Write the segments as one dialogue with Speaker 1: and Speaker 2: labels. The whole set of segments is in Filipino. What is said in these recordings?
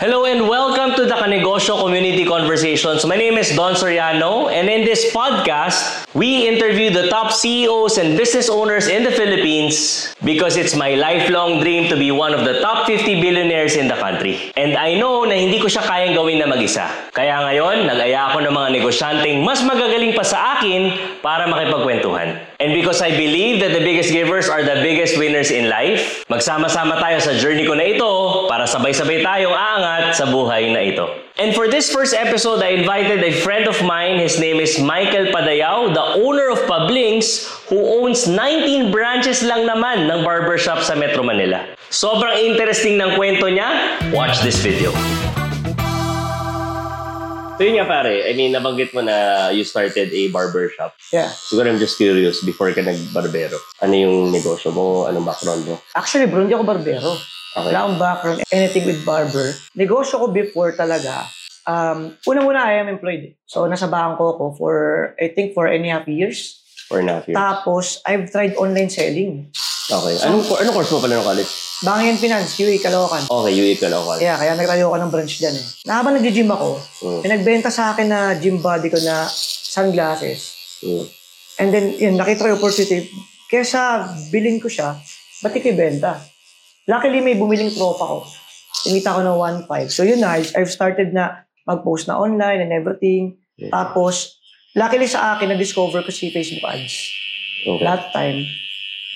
Speaker 1: Hello and welcome to the Kanegosyo Community Conversations. My name is Don Soriano and in this podcast, we interview the top CEOs and business owners in the Philippines because it's my lifelong dream to be one of the top 50 billionaires in the country. And I know na hindi ko siya kayang gawin na mag-isa. Kaya ngayon, nag-aya ako ng mga negosyanteng mas magagaling pa sa akin para makipagkwentuhan. And because I believe that the biggest givers are the biggest winners in life, magsama-sama tayo sa journey ko na ito para sabay-sabay tayong aangat sa buhay na ito. And for this first episode, I invited a friend of mine. His name is Michael Padayao, the owner of Pablings, who owns 19 branches lang naman ng barbershop sa Metro Manila. Sobrang interesting ng kwento niya. Watch this video. So yun nga pare, I mean, nabanggit mo na you started a barbershop.
Speaker 2: Yeah.
Speaker 1: Siguro I'm just curious, before ka nag-barbero, ano yung negosyo mo? Anong background mo?
Speaker 2: Actually, bro, hindi ako barbero.
Speaker 1: Okay.
Speaker 2: Wala akong background, anything with barber. Negosyo ko before talaga, um, una-muna I am employed. So, nasa bangko ko for, I think, for any half years.
Speaker 1: Or not years?
Speaker 2: Tapos, I've tried online selling.
Speaker 1: Okay. Anong, anong course mo pala ng college?
Speaker 2: Bangian Finance, UA, Caloocan.
Speaker 1: Okay, na college.
Speaker 2: Yeah, kaya nagtayo ako ng branch dyan eh. Na habang nag-gym ako,
Speaker 1: Mm.
Speaker 2: may nagbenta sa akin na gym body ko na sunglasses.
Speaker 1: Mm.
Speaker 2: And then, yun, nakita ko yung opportunity. Kesa bilhin ko siya, ba't di ko ibenta? Luckily, may bumiling tropa ko. Tinita ko ng 1.5. So yun na, I've started na mag-post na online and everything.
Speaker 1: Yeah.
Speaker 2: Tapos, luckily sa akin, na-discover ko si Facebook ads.
Speaker 1: Okay.
Speaker 2: That time.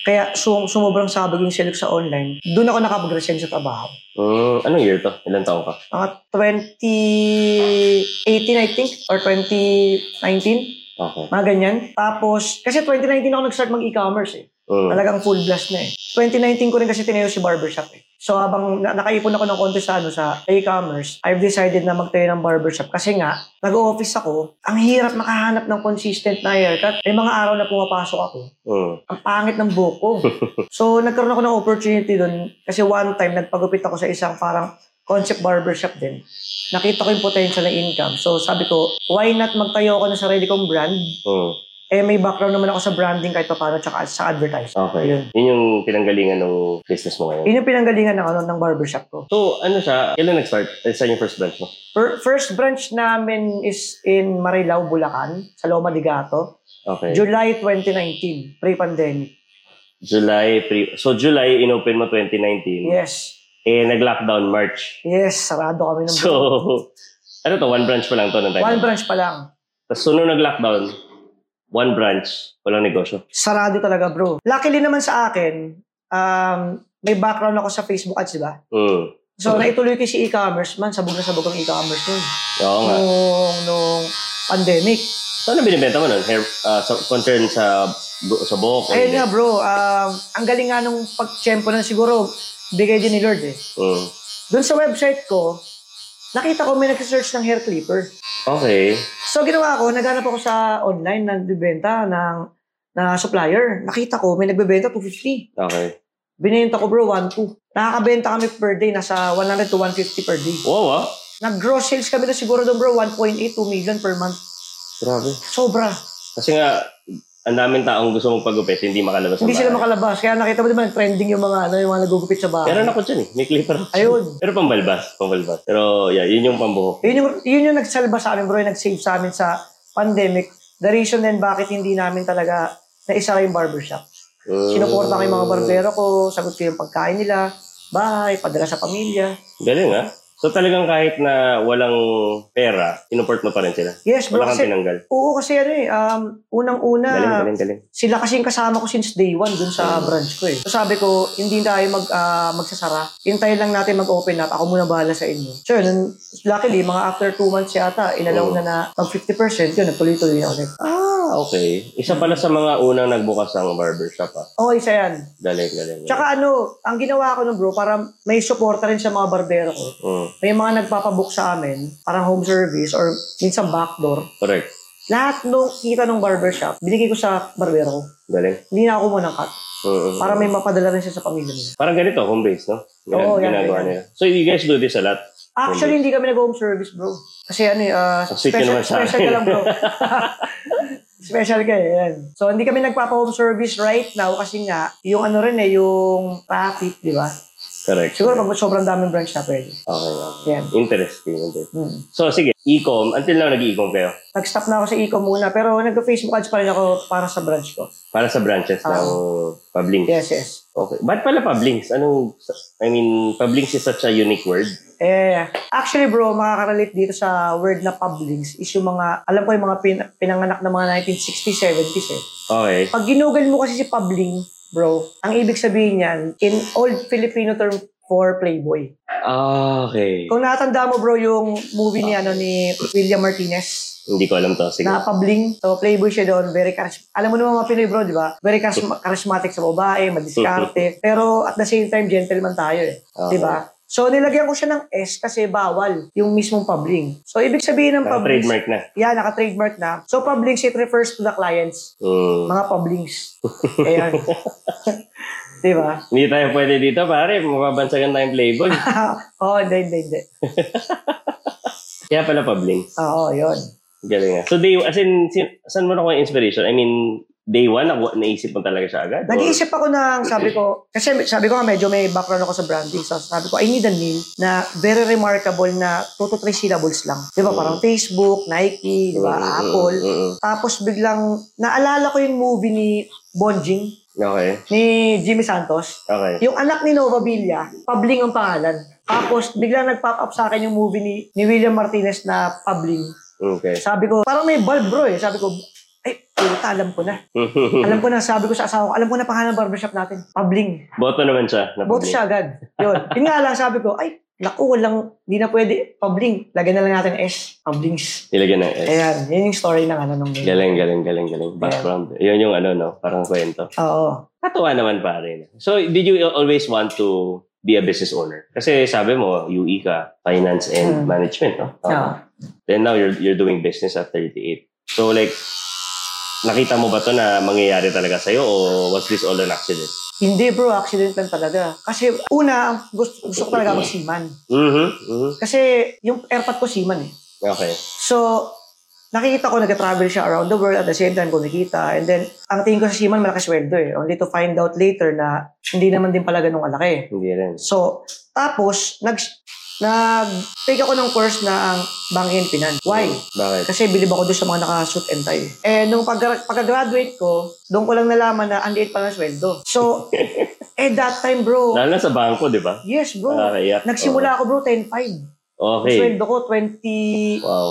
Speaker 2: Kaya sum sumubrang sabag yung select sa online. Doon ako nakapag-resign sa trabaho.
Speaker 1: Mm, anong year to? Ilan taong ka?
Speaker 2: Mga 2018, I think, or 2019.
Speaker 1: Okay.
Speaker 2: Mga ganyan. Tapos, kasi 2019 ako nag-start mag-e-commerce eh.
Speaker 1: Mm.
Speaker 2: Talagang full blast na eh. 2019 ko rin kasi tinayo si barbershop eh. So habang na- nakaipon ako ng konti sa, ano, sa e-commerce, I've decided na magtayo ng barbershop. Kasi nga, nag-office ako, ang hirap makahanap ng consistent na haircut. May mga araw na pumapasok ako,
Speaker 1: Mm.
Speaker 2: ang pangit ng buhok ko. so nagkaroon ako ng opportunity doon kasi one time nagpagupit ako sa isang parang concept barbershop din. Nakita ko yung potential ng income. So sabi ko, why not magtayo ako ng sarili kong brand?
Speaker 1: Mm.
Speaker 2: Eh may background naman ako sa branding kahit pa paano tsaka sa advertising.
Speaker 1: Okay.
Speaker 2: Yun.
Speaker 1: Yun yung pinanggalingan ng business mo ngayon.
Speaker 2: Yun yung pinanggalingan ng, ano, ng barbershop ko.
Speaker 1: So, ano siya? Kailan nag-start? Eh, Saan yung first branch mo?
Speaker 2: Per- first branch namin is in Marilao, Bulacan, sa Loma de Gato.
Speaker 1: Okay.
Speaker 2: July 2019, pre-pandemic.
Speaker 1: July, pre- so July, inopen mo 2019.
Speaker 2: Yes.
Speaker 1: Eh, nag-lockdown March.
Speaker 2: Yes, sarado kami ng
Speaker 1: So, ano to? One branch pa lang to ng time?
Speaker 2: One branch pa lang.
Speaker 1: Tapos sunod nag-lockdown, one branch, walang negosyo.
Speaker 2: Sarado talaga, bro. Luckily naman sa akin, um, may background ako sa Facebook ads, di ba?
Speaker 1: Mm.
Speaker 2: So, naituloy ko si e-commerce. Man, sabog na sabog ang e-commerce nun.
Speaker 1: Oo nga.
Speaker 2: Nung, nung pandemic.
Speaker 1: So, ano binibenta mo nun? Hair, uh, sa, concern sa, sa buhok?
Speaker 2: Ayun nga, bro. Um, ang galing nga nung pag-tsempo na siguro, bigay din ni Lord eh.
Speaker 1: Mm.
Speaker 2: Doon sa website ko, nakita ko may nag-search ng hair clipper.
Speaker 1: Okay.
Speaker 2: So, ginawa ko, naghanap ako sa online, nagbibenta ng na supplier. Nakita ko, may nagbebenta 250.
Speaker 1: Okay.
Speaker 2: Binenta ko, bro, 1-2. Nakakabenta kami per day, nasa 100 to 150 per day.
Speaker 1: Wow, ah.
Speaker 2: Nag-gross sales kami na siguro doon, bro, 1.8, 2 million per month.
Speaker 1: Grabe.
Speaker 2: Sobra.
Speaker 1: Kasi nga, ang daming taong gusto mong pagupit, hindi makalabas
Speaker 2: Hindi sila makalabas. Kaya nakita mo, di ba, trending yung mga, ano, yung mga nagugupit sa bahay.
Speaker 1: Meron ako dyan eh. May clipper ako.
Speaker 2: Ayun.
Speaker 1: Pero pambalbas. Pambalbas. Pero yeah, yun yung pambuhok.
Speaker 2: Yun yung, yun yung nagsalba sa amin, bro, yung nag-save sa amin sa pandemic. The reason din bakit hindi namin talaga naisara yung barbershop.
Speaker 1: Mm.
Speaker 2: Sinuporta ko yung mga barbero ko, sagot ko yung pagkain nila, bahay, padala sa pamilya.
Speaker 1: Galing ah. So talagang kahit na walang pera, sinuport mo pa rin sila.
Speaker 2: Yes, bro,
Speaker 1: Wala kang
Speaker 2: kasi,
Speaker 1: tinanggal.
Speaker 2: oo, kasi ano eh, um, unang-una,
Speaker 1: Galing, galing, galing.
Speaker 2: sila kasi yung kasama ko since day one dun sa branch ko eh. So sabi ko, hindi tayo mag, ah, magsasara. Hintayin lang natin mag-open up. Ako muna bahala sa inyo. So yun, luckily, mga after two months yata, inalaw
Speaker 1: Mm.
Speaker 2: na na mag 50%, yun, nagtuloy-tuloy na ulit.
Speaker 1: Ah, okay. Isa pala sa mga unang nagbukas ng barbershop ah.
Speaker 2: Oo, isa yan.
Speaker 1: Galing, galing. galing.
Speaker 2: Tsaka ano, ang ginawa ko nun bro, para may suporta rin sa mga barbero ko.
Speaker 1: Mm,
Speaker 2: May mga nagpapabook sa amin, parang home service or minsan backdoor.
Speaker 1: correct.
Speaker 2: Lahat nung kita ng barbershop, binigay ko sa barbero.
Speaker 1: Galing.
Speaker 2: Hindi na ako muna cut.
Speaker 1: Mm-mm.
Speaker 2: Para may mapadala rin siya sa pamilya niya.
Speaker 1: Parang ganito, home base, no? Gina-
Speaker 2: Oo, yan,
Speaker 1: ginagawa
Speaker 2: yan.
Speaker 1: nila. So you guys do this a lot?
Speaker 2: Actually, hindi kami nag-home service, bro. Kasi ano eh, uh,
Speaker 1: Ang sweet
Speaker 2: special, special ka lang, bro. special ka eh, yan. So, hindi kami nagpapa-home service right now kasi nga, yung ano rin eh, yung traffic, di ba?
Speaker 1: Correct.
Speaker 2: Siguro pag sobrang daming branch na pwede.
Speaker 1: Okay, okay.
Speaker 2: Yan.
Speaker 1: Interesting. interesting.
Speaker 2: Hmm.
Speaker 1: So, sige. E-com. Until now, nag-e-com kayo.
Speaker 2: Nag-stop na ako sa e-com muna, pero nag-Facebook ads pa rin ako para sa branch ko.
Speaker 1: Para sa branches
Speaker 2: Ah.
Speaker 1: ng Publinks.
Speaker 2: Yes, yes.
Speaker 1: Okay. Ba't pala Publinks? Anong, I mean, Publinks is such a unique word.
Speaker 2: Eh, actually bro, makaka-relate dito sa word na publics is yung mga, alam ko yung mga pin- pinanganak ng mga 1960s, 70s eh.
Speaker 1: Okay.
Speaker 2: Pag ginugal mo kasi si publing, bro, ang ibig sabihin niyan, in old Filipino term for playboy.
Speaker 1: Ah, okay.
Speaker 2: Kung natanda mo bro yung movie ni ano ni William Martinez,
Speaker 1: Hindi ko alam to. Sige.
Speaker 2: na pabling. So, playboy siya doon. Very charis- Alam mo naman mga Pinoy, bro, di ba? Very charisma- charismatic sa babae, madiskarte. pero at the same time, gentleman tayo eh.
Speaker 1: Okay.
Speaker 2: Di ba? So, nilagyan ko siya ng S kasi bawal yung mismong pabling. So, ibig sabihin ng pabling...
Speaker 1: Naka-trademark na.
Speaker 2: Yeah, naka-trademark na. So, pablings, it refers to the clients.
Speaker 1: Mm.
Speaker 2: Mga pablings. Ayan. di ba?
Speaker 1: Hindi tayo pwede dito, pare. Mababansagan tayong playboy.
Speaker 2: Oo, oh, hindi, hindi, hindi.
Speaker 1: Kaya pala Publinks.
Speaker 2: Oo, yun.
Speaker 1: Galing nga. So, day, as in, sin, saan mo yung inspiration? I mean, day one, na, naisip mo talaga siya agad?
Speaker 2: Nag-iisip ako ng, sabi ko, kasi sabi ko nga medyo may background ako sa branding. So sabi ko, I need a name na very remarkable na 2 to 3 syllables lang. Di ba? Parang Facebook, Nike, di ba?
Speaker 1: Mm, mm,
Speaker 2: Apple.
Speaker 1: mm, mm.
Speaker 2: Tapos biglang, naalala ko yung movie ni Bonjing,
Speaker 1: Okay.
Speaker 2: ni Jimmy Santos.
Speaker 1: Okay.
Speaker 2: Yung anak ni Nova Villa, Pabling ang pangalan. Tapos biglang nag-pop up sa akin yung movie ni, ni William Martinez na Pabling.
Speaker 1: Okay.
Speaker 2: Sabi ko, parang may bulb bro eh. Sabi ko, ay, puta, alam ko na. Alam ko na, sabi ko sa asawa ko, alam ko na pangalan ng barbershop natin. Pabling.
Speaker 1: Boto naman siya. na
Speaker 2: Boto siya agad. Yun. Yun nga lang, sabi ko, ay, naku, walang, di na pwede. Pabling. Lagyan na lang natin S. Pablings.
Speaker 1: Nilagyan ng S.
Speaker 2: Ayan. Yun yung story ng ano nung
Speaker 1: Galing, galing, galing, galing. Background. Yun yung ano, no? Parang kwento.
Speaker 2: Oo.
Speaker 1: Katuwa naman pare. So, did you always want to be a business owner? Kasi sabi mo, UE ka, finance and
Speaker 2: Hmm.
Speaker 1: management, no?
Speaker 2: Oo.
Speaker 1: Then now, you're, you're doing business at 38. So, like, nakita mo ba to na mangyayari talaga sa'yo o was this all an accident?
Speaker 2: Hindi bro, accident lang talaga. Kasi una, gusto, gusto ko talaga mag-seaman.
Speaker 1: Mm-hmm. mm-hmm.
Speaker 2: Kasi yung airpot ko seaman eh.
Speaker 1: Okay.
Speaker 2: So, nakikita ko nag-travel siya around the world at the same time kumikita. And then, ang tingin ko sa seaman, malaki sweldo eh. Only to find out later na hindi naman din pala ganun kalaki.
Speaker 1: Hindi rin.
Speaker 2: So, tapos, nag, nag-take ako ng course na ang Banking and Finance. Why?
Speaker 1: Bakit?
Speaker 2: Kasi bilib ako doon sa mga naka-suit and tie. Eh, nung pag, pagka-graduate ko, doon ko lang nalaman na ang liit pa ng sweldo. So, eh, that time, bro.
Speaker 1: Lalo sa bangko, di ba?
Speaker 2: Yes, bro.
Speaker 1: Nakakaiyak.
Speaker 2: Nagsimula ako, bro, 10.5. Ang
Speaker 1: Okay.
Speaker 2: sweldo ko, 2014
Speaker 1: Wow.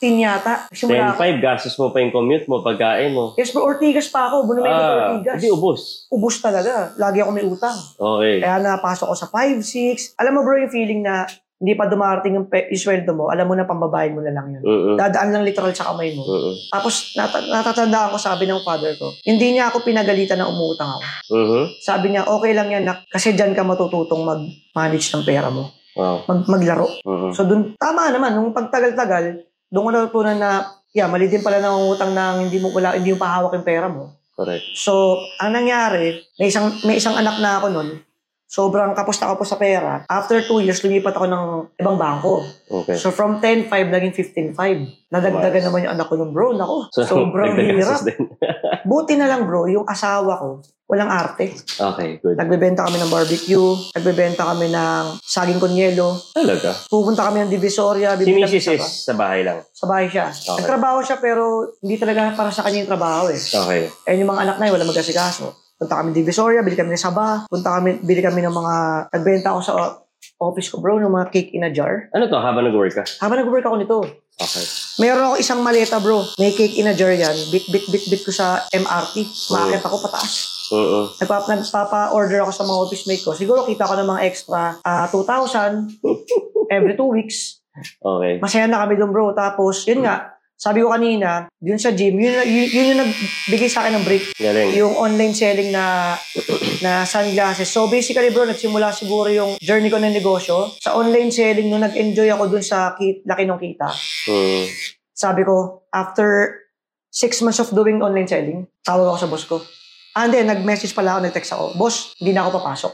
Speaker 2: Yata. Nagsimula ako.
Speaker 1: 10-5, gastos mo pa yung commute mo, pagkain mo.
Speaker 2: Yes, bro, Ortigas pa ako. Ko
Speaker 1: Ah,
Speaker 2: Ortigas.
Speaker 1: hindi ubos.
Speaker 2: Ubus talaga. Lagi ako may utang.
Speaker 1: Okay.
Speaker 2: Kaya napasok ko sa 5, 6. Alam mo bro, yung feeling na hindi pa dumarating yung, pe- yung sweldo mo, alam mo na pambabayin mo na lang yun.
Speaker 1: Mm-mm.
Speaker 2: Dadaan lang literal sa kamay mo.
Speaker 1: Mm-mm.
Speaker 2: Tapos nat- natatandaan ko sabi ng father ko, hindi niya ako pinagalitan na umuutang ako.
Speaker 1: Mhm.
Speaker 2: Sabi niya, okay lang yan nak, kasi dyan ka matututong mag-manage ng pera mo.
Speaker 1: Wow.
Speaker 2: Mag- maglaro.
Speaker 1: Mhm.
Speaker 2: So dun, tama naman, nung pagtagal-tagal, doon ko natutunan na, yeah, mali din pala nangungutang na hindi mo wala, hindi mo pahawak yung pera mo.
Speaker 1: Correct.
Speaker 2: So, ang nangyari, may isang, may isang anak na ako nun, sobrang kapos na kapos sa pera. After two years, lumipat ako ng ibang bangko.
Speaker 1: Okay.
Speaker 2: So, from 10.5, naging 15.5. Nadagdagan
Speaker 1: Nice.
Speaker 2: naman yung anak ko nun, bro. Nako,
Speaker 1: So,
Speaker 2: sobrang hirap. Buti na lang, bro, yung asawa ko, walang arte.
Speaker 1: okay, good.
Speaker 2: Nagbebenta kami ng barbecue, nagbebenta kami ng saging konyelo,
Speaker 1: Talaga.
Speaker 2: pupunta kami ng Divisoria,
Speaker 1: Si Mrs.
Speaker 2: sa
Speaker 1: is sa bahay lang.
Speaker 2: sa bahay siya.
Speaker 1: Okay.
Speaker 2: Nagtrabaho siya pero hindi talaga para sa kanya yung trabaho eh.
Speaker 1: Okay.
Speaker 2: Eh yung mga anak na yun, wala mag-asikaso. Punta kami Divisoria, bili kami ng saba, punta kami, bili kami ng mga, nagbenta ako sa office ko bro, ng mga cake in a jar.
Speaker 1: Ano to, habang nag-work ka?
Speaker 2: Habang nag-work ako nito,
Speaker 1: Okay.
Speaker 2: meron ako isang maleta bro, may cake in a jar yan, bit bit bit bit ko sa MRT, maakit ako pataas.
Speaker 1: Oo.
Speaker 2: Nagpapa, nagpapa-order ako sa mga office mate ko. Siguro kita ko ng mga extra ah, 2,000 every two weeks.
Speaker 1: Okay.
Speaker 2: Masaya na kami doon bro. Tapos, yun nga, sabi ko kanina, yun sa gym, yun, yun, yun yung nagbigay sa akin ng break.
Speaker 1: Galing.
Speaker 2: Yung online selling na na sunglasses. So basically bro, nagsimula siguro yung journey ko ng negosyo. Sa online selling, nung nag-enjoy ako dun sa kit, laki ng kita,
Speaker 1: Mm.
Speaker 2: sabi ko, after six months of doing online selling, tawag ako sa boss ko. And then, nag-message pala ako, nag-text ako, boss, hindi na ako papasok.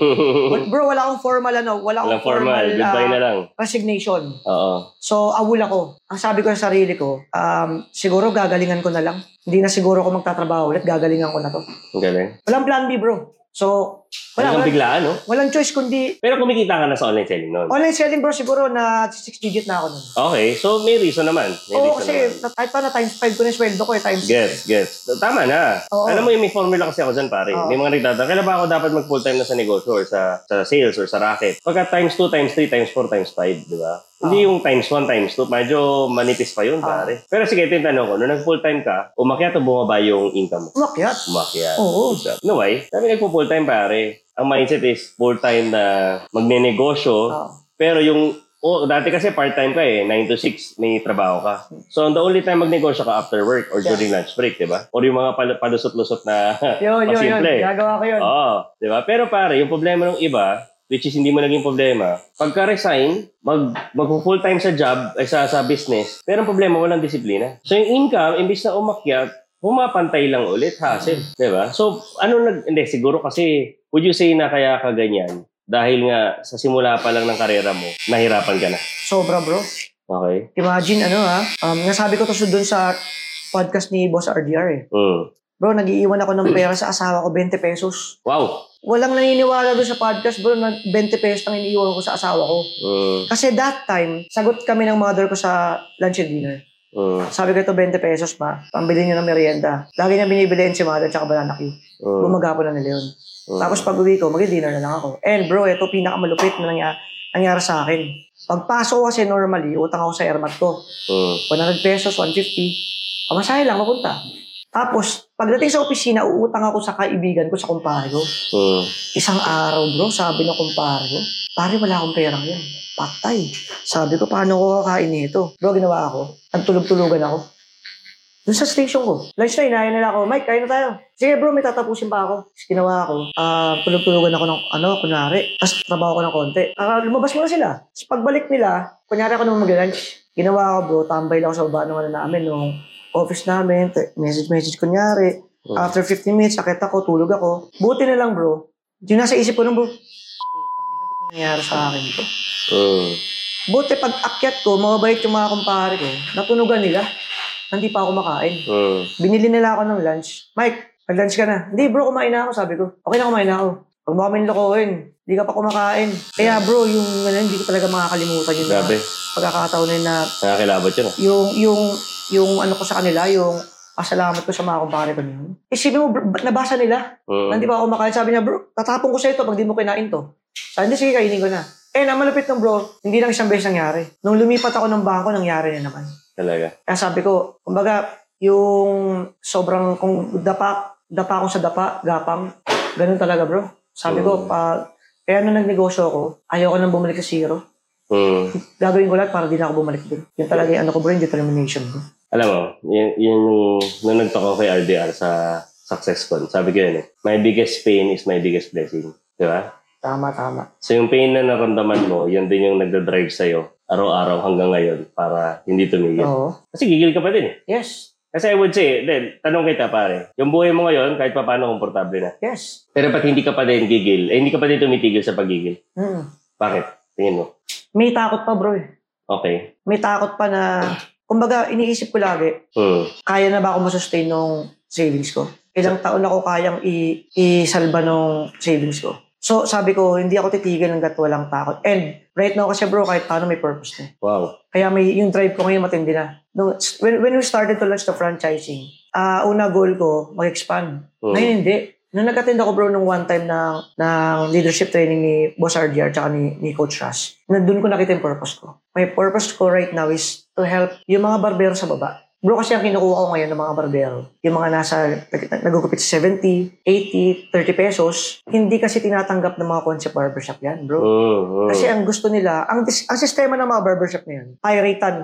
Speaker 2: Bro, wala akong formal ano, wala akong
Speaker 1: Walang formal. Goodbye
Speaker 2: ah,
Speaker 1: na lang.
Speaker 2: resignation.
Speaker 1: Oo.
Speaker 2: So, awul ako. Ang sabi ko sa sarili ko, um, siguro gagalingan ko na lang. Hindi na siguro ako magtatrabaho ulit, gagalingan ko na to.
Speaker 1: Ang galing.
Speaker 2: Walang plan B, bro. So, Wala,
Speaker 1: Wala,
Speaker 2: wala.
Speaker 1: biglaan, no?
Speaker 2: Walang choice kundi
Speaker 1: Pero kumikita ka na sa online selling noon.
Speaker 2: online selling bro siguro na 6 digit na ako nun.
Speaker 1: Okay, so may reason naman. May
Speaker 2: Oo,
Speaker 1: reason
Speaker 2: kasi
Speaker 1: naman.
Speaker 2: na- kahit pa na times 5 ko na sweldo ko eh, times
Speaker 1: Gets, gets. Tama na.
Speaker 2: Oo.
Speaker 1: Alam mo yung may formula kasi ako dyan, pare.
Speaker 2: Oo.
Speaker 1: May mga nagtatanong, kailan ba ako dapat mag full-time na sa negosyo or sa, sa sales or sa racket? Pagka times 2, times 3, times 4, times 5, di ba? Hindi yung times 1, times 2. Medyo manipis pa yun,
Speaker 2: Oo.
Speaker 1: pare. Pero sige, ito yung tanong ko. Nung nag full-time ka, umakyat o bumaba yung income mo?
Speaker 2: Umakyat.
Speaker 1: Umakyat.
Speaker 2: Oo.
Speaker 1: No way. Sabi nagpo full-time, pare. Ang mindset is full-time na magne-negosyo.
Speaker 2: Oo.
Speaker 1: Pero yung Oh, dati kasi part-time ka eh, 9 to 6, may trabaho ka. So, the only time magnegosyo ka after work or during lunch break, di ba? Or yung mga pal- palusot-lusot na
Speaker 2: Yun, yun, yun. Gagawa ko yun.
Speaker 1: Oo, di ba? Pero pare, yung problema ng iba, which is hindi mo naging problema, pagka-resign, mag, mag full-time sa job, ay sa, sa business, pero ang problema, walang disiplina. So, yung income, imbis na umakyat, pumapantay lang ulit, hassle. Di ba? So, ano nag... Hindi, siguro kasi, would you say na kaya ka ganyan? Dahil nga, sa simula pa lang ng karera mo, nahirapan ka na.
Speaker 2: Sobra bro.
Speaker 1: Okay?
Speaker 2: Imagine ano ha, um, nasabi ko to doon sa podcast ni Boss RDR eh.
Speaker 1: Mm.
Speaker 2: Bro, nag-iiwan ako ng pera sa asawa ko, 20 pesos.
Speaker 1: Wow!
Speaker 2: Walang naniniwala doon sa podcast, bro, na 20 pesos ang iniiwan ko sa asawa ko.
Speaker 1: Mm.
Speaker 2: Kasi that time, sagot kami ng mother ko sa lunch and dinner.
Speaker 1: Mm.
Speaker 2: Sabi ko ito, 20 pesos pa. Pambili niyo ng merienda. Lagi niya binibili si mother tsaka banana cue.
Speaker 1: Mm.
Speaker 2: Bumagapon na nila yun.
Speaker 1: Mm.
Speaker 2: Tapos pag uwi ko, mag-dinner na lang ako. And bro, ito pinakamalupit na nangyari, nangyari sa akin. Pagpasok ko kasi normally, utang ako sa airmat ko.
Speaker 1: Mm.
Speaker 2: 100 pesos, 150. Pamasahe lang, mapunta. Tapos, pagdating sa opisina, uutang ako sa kaibigan ko, sa kumpare ko.
Speaker 1: Mm.
Speaker 2: Isang araw, bro, sabi ng kumpare ko, pare, wala akong pera ngayon. Patay. Sabi ko, paano ko kakain nito? Bro, ginawa ako. Nagtulog-tulugan ako. Doon sa station ko. Lunch na, inayan nila ako, Mike, kain na tayo. Sige bro, may tatapusin pa ako. Tapos ginawa ako, ah, tulog-tulugan ako ng, ano, kunwari. Tapos trabaho ko ng konti. Ah, lumabas muna sila. Tapos pagbalik nila, kunyari ako nung mag-lunch. Ginawa ko bro, tambay lang ako sa baba ng ano namin, nung office namin, message-message kunyari.
Speaker 1: Mm.
Speaker 2: After 15 minutes, akit ako, tulog ako. Buti na lang bro. Yung nasa isip ko nung bro, "Putang ina, ba't nangyayari sa akin to?
Speaker 1: Mm.
Speaker 2: Buti pag akyat ko, mababait yung mga kumpare ko, natunugan nila. Hindi pa ako makain.
Speaker 1: Mm.
Speaker 2: Binili nila ako ng lunch. Mike, mag-lunch ka na. Hindi bro, kumain na ako, sabi ko. Okay na, kumain na ako. Huwag mo kami nilokohin. Hindi ka pa kumakain. Kaya bro, yung ano, hindi ko talaga makakalimutan yung
Speaker 1: Grabe.
Speaker 2: pagkakataon na yun na
Speaker 1: Nakakilabot yun. ah.
Speaker 2: yung, yung, yung ano ko sa kanila, yung pasalamat ko sa mga kumpare ko niyo. Isipin mo, bro, nabasa nila? Na hindi pa ako kumakain. Sabi niya, bro, tatapon ko sa ito pag di mo kinain to. Sabi, hindi, sige, kainin ko na. Eh, na malapit ng bro, hindi lang isang beses nangyari. Nung lumipat ako ng bangko, nangyari na naman.
Speaker 1: Talaga.
Speaker 2: Kaya sabi ko, kumbaga, yung sobrang, kung dapa, dapa ako sa dapa, gapang, ganun talaga bro. Sabi ko,
Speaker 1: Mm.
Speaker 2: pa, kaya nung nagnegosyo ako, ayoko nang bumalik sa zero.
Speaker 1: Mm.
Speaker 2: Gagawin ko lahat para di na ako bumalik dun. Yun talaga yung ano ko bro, yung determination ko.
Speaker 1: Alam mo, yun, yun yung nung nagtako kay RDR sa SuccessCon. Sabi ko yun eh, my biggest pain is my biggest blessing. Di ba?
Speaker 2: Tama, tama.
Speaker 1: So yung pain na naramdaman mo, yun din yung nagdadrive sa'yo araw-araw hanggang ngayon para hindi tumigil.
Speaker 2: Oo.
Speaker 1: Kasi gigil ka pa din eh.
Speaker 2: Yes.
Speaker 1: Kasi I would say, then, tanong kita pare, yung buhay mo ngayon, kahit pa paano komportable na.
Speaker 2: Yes.
Speaker 1: Pero ba't hindi ka pa din gigil? Eh, hindi ka pa din tumitigil sa pagigil?
Speaker 2: Mm.
Speaker 1: Bakit? Tingin mo.
Speaker 2: May takot pa bro eh.
Speaker 1: Okay.
Speaker 2: May takot pa na, kumbaga, iniisip ko lagi,
Speaker 1: Hmm.
Speaker 2: kaya na ba ako masustain nung savings ko? Ilang taon ako kayang i- isalba nung savings ko? So, sabi ko, hindi ako titigil hanggat walang takot. And right now kasi bro, kahit paano may purpose na.
Speaker 1: Wow.
Speaker 2: Kaya may, yung drive ko ngayon matindi na. Nung, when, when we started to launch the franchising, ah una goal ko, mag-expand.
Speaker 1: Hmm.
Speaker 2: Ngayon hindi. Nung nag-attend ako bro nung one time ng, ng leadership training ni Boss RDR tsaka ni, ni Coach Rush, nandun ko nakita yung purpose ko. My purpose ko right now is to help yung mga barbero sa baba. Bro, kasi ang kinukuha ko ngayon ng mga barbero, yung mga nasa, nag- nagugupit sa 70, 80, 30 pesos, hindi kasi tinatanggap ng mga concept barbershop yan, bro.
Speaker 1: Hmm. hmm.
Speaker 2: Kasi ang gusto nila, ang, ang sistema ng mga barbershop na yan, piratean.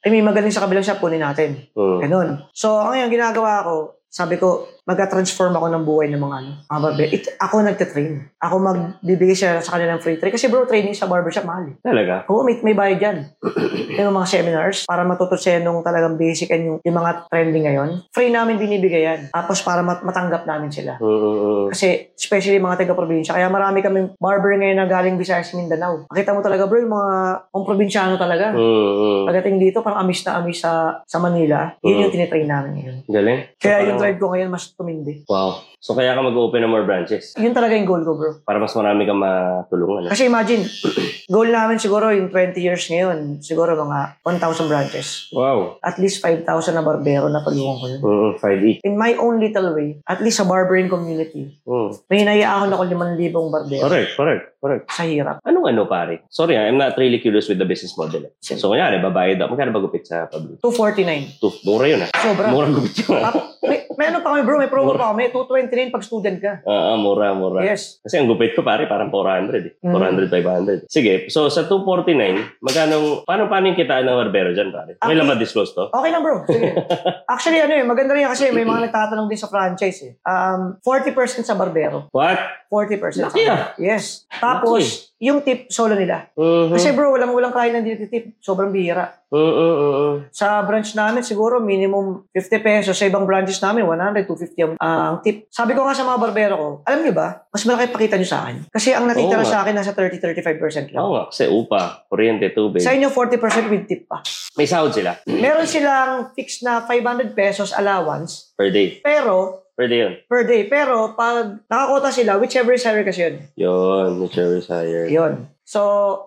Speaker 2: I mean, magaling sa kabilang shop, kunin natin.
Speaker 1: Hmm.
Speaker 2: Ganun. So, ang ngayon, ginagawa ko, sabi ko, mag-transform ako ng buhay ng mga ano, mga barber. It, ako nagte-train. Ako magbibigay siya sa kanilang free training. Kasi bro, training sa barbershop, mahal. eh.
Speaker 1: Talaga?
Speaker 2: Oo, may, may bayad yan. yung mga seminars, para matuto siya nung talagang basic and yung, yung mga trending ngayon. Free namin binibigay yan. Tapos para mat- matanggap namin sila.
Speaker 1: Hmm. hmm, hmm.
Speaker 2: Kasi, especially mga taga-probinsya. Kaya marami kaming barber ngayon na galing Visayas, Mindanao. Makita mo talaga, bro, yung mga ang probinsyano talaga.
Speaker 1: Hmm. hmm.
Speaker 2: Pagdating dito, parang amis na amis sa, sa Manila. Yun
Speaker 1: Mm.
Speaker 2: yung tinitrain namin ngayon.
Speaker 1: Galing. So,
Speaker 2: Kaya
Speaker 1: parang-
Speaker 2: yung drive ko ngayon, mas tumindi.
Speaker 1: Wow. So kaya ka mag-open ng more branches
Speaker 2: Yun talaga yung goal ko, bro.
Speaker 1: para mas marami kang matulungan. eh.
Speaker 2: Kasi imagine, goal namin siguro yung 20 years ngayon, siguro mga 1,000 branches.
Speaker 1: Wow.
Speaker 2: At least 5,000 na barbero na tulungan ko yun.
Speaker 1: Mm, five each.
Speaker 2: In my own little way, at least sa barbering community,
Speaker 1: Mm.
Speaker 2: may hinayaan ako 5,000 barbero
Speaker 1: Correct, correct, correct.
Speaker 2: sa hirap.
Speaker 1: Anong ano pare? Sorry, ah, I'm not really curious with the business model. eh. So kunyari, babayad ako. Magkano ba gupit sa public?
Speaker 2: 249.
Speaker 1: Two. Mura yun ah.
Speaker 2: Sobra.
Speaker 1: Mura gupit yun ah.
Speaker 2: Tap- may, may ano pa kami bro, may promo pa kami. 229 pag student ka.
Speaker 1: Ah, ah, mura, mura.
Speaker 2: Yes.
Speaker 1: Kasi ang gupit ko pare, parang 400 eh.
Speaker 2: Mm.
Speaker 1: 400, 500. Sige, so sa 249, magkano, paano, paano yung kitaan ng barbero dyan pare? May
Speaker 2: Actually-
Speaker 1: lang disclose to?
Speaker 2: Okay lang bro. Sige. Actually ano eh, maganda rin kasi may mga nagtatanong din sa franchise eh. Um, 40% sa barbero.
Speaker 1: What?
Speaker 2: 40% sa
Speaker 1: Laki ah.
Speaker 2: Yes. Tapos, yung tip solo nila.
Speaker 1: Mhm.
Speaker 2: Kasi bro, walang walang kain ng tip. Sobrang bihira.
Speaker 1: Mm, mm, mm, mm.
Speaker 2: Sa branch namin, siguro minimum 50 pesos. Sa ibang branches namin, 100, 250 ang, ah, ang tip. Sabi ko nga sa mga barbero ko, alam niyo ba, mas malaki pakita niyo sa akin. Kasi ang natitira
Speaker 1: Oo
Speaker 2: sa akin, nasa 30-35% lang.
Speaker 1: Oo nga, kasi upa, kuryente, tubig.
Speaker 2: Sa inyo, 40% with tip pa.
Speaker 1: May sahod sila
Speaker 2: Meron silang fixed na 500 pesos allowance,
Speaker 1: per day.
Speaker 2: pero
Speaker 1: Per day yun.
Speaker 2: per day. Pero pag nakakota sila, whichever is higher kasi yun.
Speaker 1: Yun, whichever is higher.
Speaker 2: Yun. So,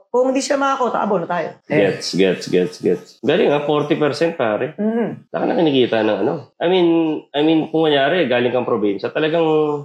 Speaker 2: kung hindi sila makakota, abo na tayo. Eh.
Speaker 1: Gets, gets, gets, gets. Galing ha, 40% pare.
Speaker 2: Mm,
Speaker 1: Laka na kinikita ng ano. I mean, I mean, kung kunyari, galing kang probinsya, talagang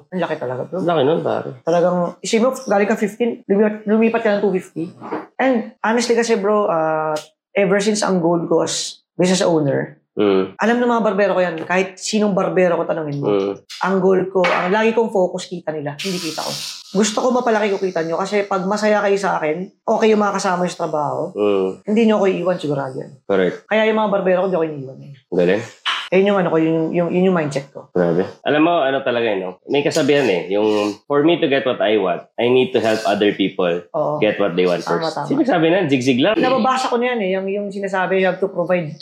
Speaker 2: ang laki talaga, bro.
Speaker 1: laki nun pare.
Speaker 2: Talagang, isipin mo, galing ka 15, lumipat, lumipat ka ng 250. And honestly kasi bro, uh, ever since ang goal ko as business owner,
Speaker 1: Mm,
Speaker 2: alam ng mga barbero ko yan, kahit sinong barbero ko tanongin mo,
Speaker 1: mm.
Speaker 2: ang goal ko, ang lagi kong focus kita nila, hindi kita ko. Gusto ko mapalaki ko kita nyo kasi pag masaya kayo sa akin, okay yung mga kasama nyo sa trabaho,
Speaker 1: Mm,
Speaker 2: hindi nyo ako iiwan sigurado yan.
Speaker 1: correct.
Speaker 2: Kaya yung mga barbero ko, hindi ako iniiwan. Eh.
Speaker 1: Galing.
Speaker 2: Ayun yung ano ko, yung, yung, yun yung mindset ko.
Speaker 1: Grabe. Alam mo, ano talaga yun, no? May kasabihan eh, yung for me to get what I want, I need to help other people
Speaker 2: Oo.
Speaker 1: get what they want
Speaker 2: Tama,
Speaker 1: first.
Speaker 2: tama.
Speaker 1: Sino sabi na? Zig-zig lang.
Speaker 2: Nababasa ko na yan eh, yung, yung sinasabi, you have to provide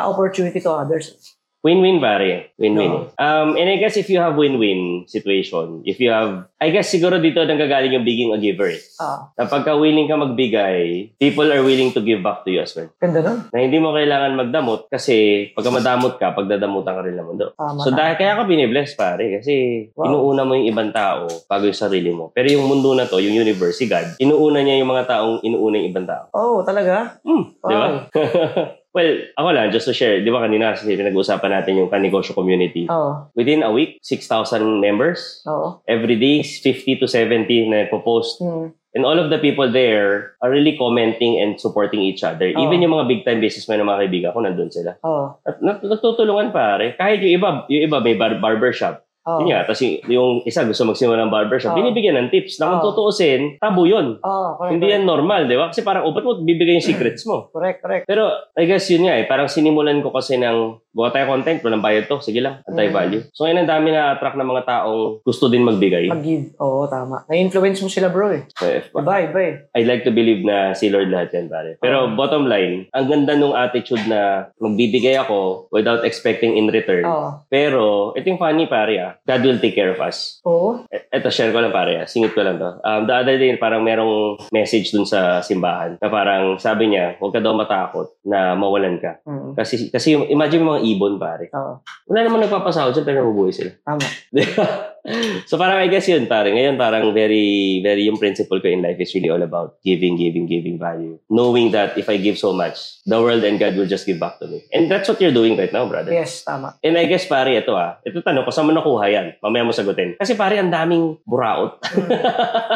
Speaker 2: uh, opportunity to others.
Speaker 1: Win-win pare. Win-win.
Speaker 2: Oo.
Speaker 1: Um, and I guess if you have win-win situation, if you have, I guess siguro dito nanggagaling yung being a giver. eh.
Speaker 2: Ah,
Speaker 1: Kapag ka willing ka magbigay, people are willing to give back to you as well.
Speaker 2: ganda nun.
Speaker 1: Na hindi mo kailangan magdamot kasi pagka madamot ka, pagdadamutan ka rin ng mundo.
Speaker 2: Tama,
Speaker 1: So dahil kaya ka binibless pare kasi
Speaker 2: Wow.
Speaker 1: inuuna mo yung ibang tao bago yung sarili mo. Pero yung mundo na to, yung universe, si God, inuuna niya yung mga taong inuuna yung ibang tao.
Speaker 2: Oh, talaga?
Speaker 1: Hmm, di ba? well, ako lang, just to share, di ba kanina kasi pinag-uusapan natin yung kanegosyo community.
Speaker 2: Oo.
Speaker 1: Within a week, 6,000 members.
Speaker 2: Oo.
Speaker 1: Every day, 50 to 70 na post
Speaker 2: Hmm.
Speaker 1: And all of the people there are really commenting and supporting each other.
Speaker 2: Oo.
Speaker 1: Even yung mga big time businessmen ng mga kaibigan ko, nandun sila.
Speaker 2: Oo.
Speaker 1: At nat- nagtutulungan pare. Kahit yung iba, yung iba may bar- barbershop.
Speaker 2: Oo.
Speaker 1: Yun nga, tapos yung, yung isa gusto magsimula ng barbershop,
Speaker 2: Oo.
Speaker 1: binibigyan ng tips. Na kung
Speaker 2: Oo.
Speaker 1: tutuusin, tabu yun.
Speaker 2: Oo, correct.
Speaker 1: Hindi yan normal, di ba? Kasi parang, upat mo, bibigay yung secrets mo.
Speaker 2: Correct, correct.
Speaker 1: Pero, I guess yun nga eh, parang sinimulan ko kasi ng, buka tayo content, walang bayad to, sige lang,
Speaker 2: Mm.
Speaker 1: anti-value. So ngayon, ang dami na-attract ng mga taong gusto din magbigay.
Speaker 2: Mag-give. Oo, tama. Na-influence mo sila, bro eh.
Speaker 1: Eh,
Speaker 2: Iba, iba eh.
Speaker 1: I'd like to believe na si Lord lahat yan, pare. Pero
Speaker 2: Oo.
Speaker 1: bottom line, ang ganda nung attitude na magbibigay ako without expecting in return.
Speaker 2: Oo.
Speaker 1: Pero, ito yung funny, pare ah. God will take care of us.
Speaker 2: Oo.
Speaker 1: E- Eto, share ko lang, pare ah. Singit ko lang to. Um, the other day, parang merong message dun sa simbahan na parang sabi niya, huwag ka daw matakot na mawalan ka.
Speaker 2: Mm.
Speaker 1: Kasi, kasi yung- imagine mo mga ibon, pare.
Speaker 2: Oo.
Speaker 1: Wala namang nagpapasahod dyan, pero nabubuhay sila.
Speaker 2: Tama.
Speaker 1: So parang I guess yun, pare. Ngayon parang very, very yung principle ko in life is really all about giving, giving, giving value. Knowing that if I give so much, the world and God will just give back to me. And that's what you're doing right now, brother.
Speaker 2: Yes, tama.
Speaker 1: And I guess pare, ito ah. Ito tanong ko, saan mo nakuha yan? Mamaya mo sagutin. Kasi pare, ang daming buraot.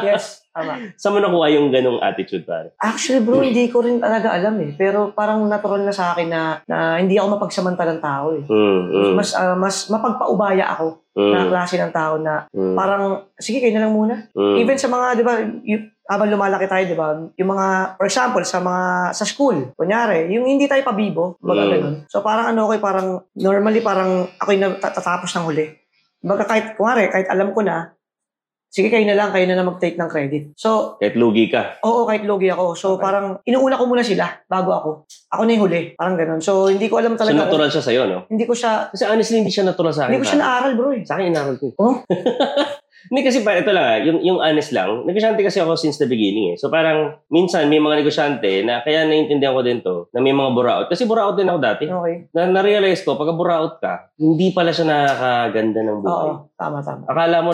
Speaker 2: Yes, tama.
Speaker 1: saan mo nakuha yung ganong attitude, pare?
Speaker 2: Actually, bro, hindi ko rin talaga alam eh. Pero parang natural na sa akin na, na hindi ako mapagsamantalang tao eh.
Speaker 1: Mm, mm,
Speaker 2: Mas, ah, mas mapagpaubaya ako na
Speaker 1: mm,
Speaker 2: klase ng tao na
Speaker 1: mm,
Speaker 2: parang, sige, kayo na lang muna.
Speaker 1: mm.
Speaker 2: Even sa mga, di ba, y- habang lumalaki tayo, di ba, yung mga, for example, sa mga, sa school, kunyari, yung hindi tayo pabibo, baga
Speaker 1: Mm.
Speaker 2: ganun. So parang ano, okay, parang, normally parang ako yung natatapos ng huli. Baga kahit, kunyari, kahit alam ko na, sige, kayo na lang, kayo na lang mag-take ng credit. So,
Speaker 1: Kahit lugi ka.
Speaker 2: oo, kahit logi ako. So
Speaker 1: Okay.
Speaker 2: parang, inuuna ko muna sila, bago ako. Ako na yung huli. Parang ganun. So, hindi ko alam
Speaker 1: So
Speaker 2: talaga. kung-
Speaker 1: natural siya sa'yo, no?
Speaker 2: hindi ko siya,
Speaker 1: Kasi honestly, hindi siya natural sa akin.
Speaker 2: hindi ko siya naaral, bro eh.
Speaker 1: Sa akin, inaral ko. eh.
Speaker 2: Oh?
Speaker 1: Hindi kasi pa, ito lang ah, yung, yung honest lang, negosyante kasi ako since the beginning eh. So parang, minsan may mga negosyante na kaya naiintindihan ko din to, na may mga buraot. Kasi buraot din ako dati.
Speaker 2: Okay.
Speaker 1: Na, na-realize ko, pag buraot ka, hindi pala siya nakakaganda ng buhay.
Speaker 2: Oo. Tama, tama.
Speaker 1: Akala mo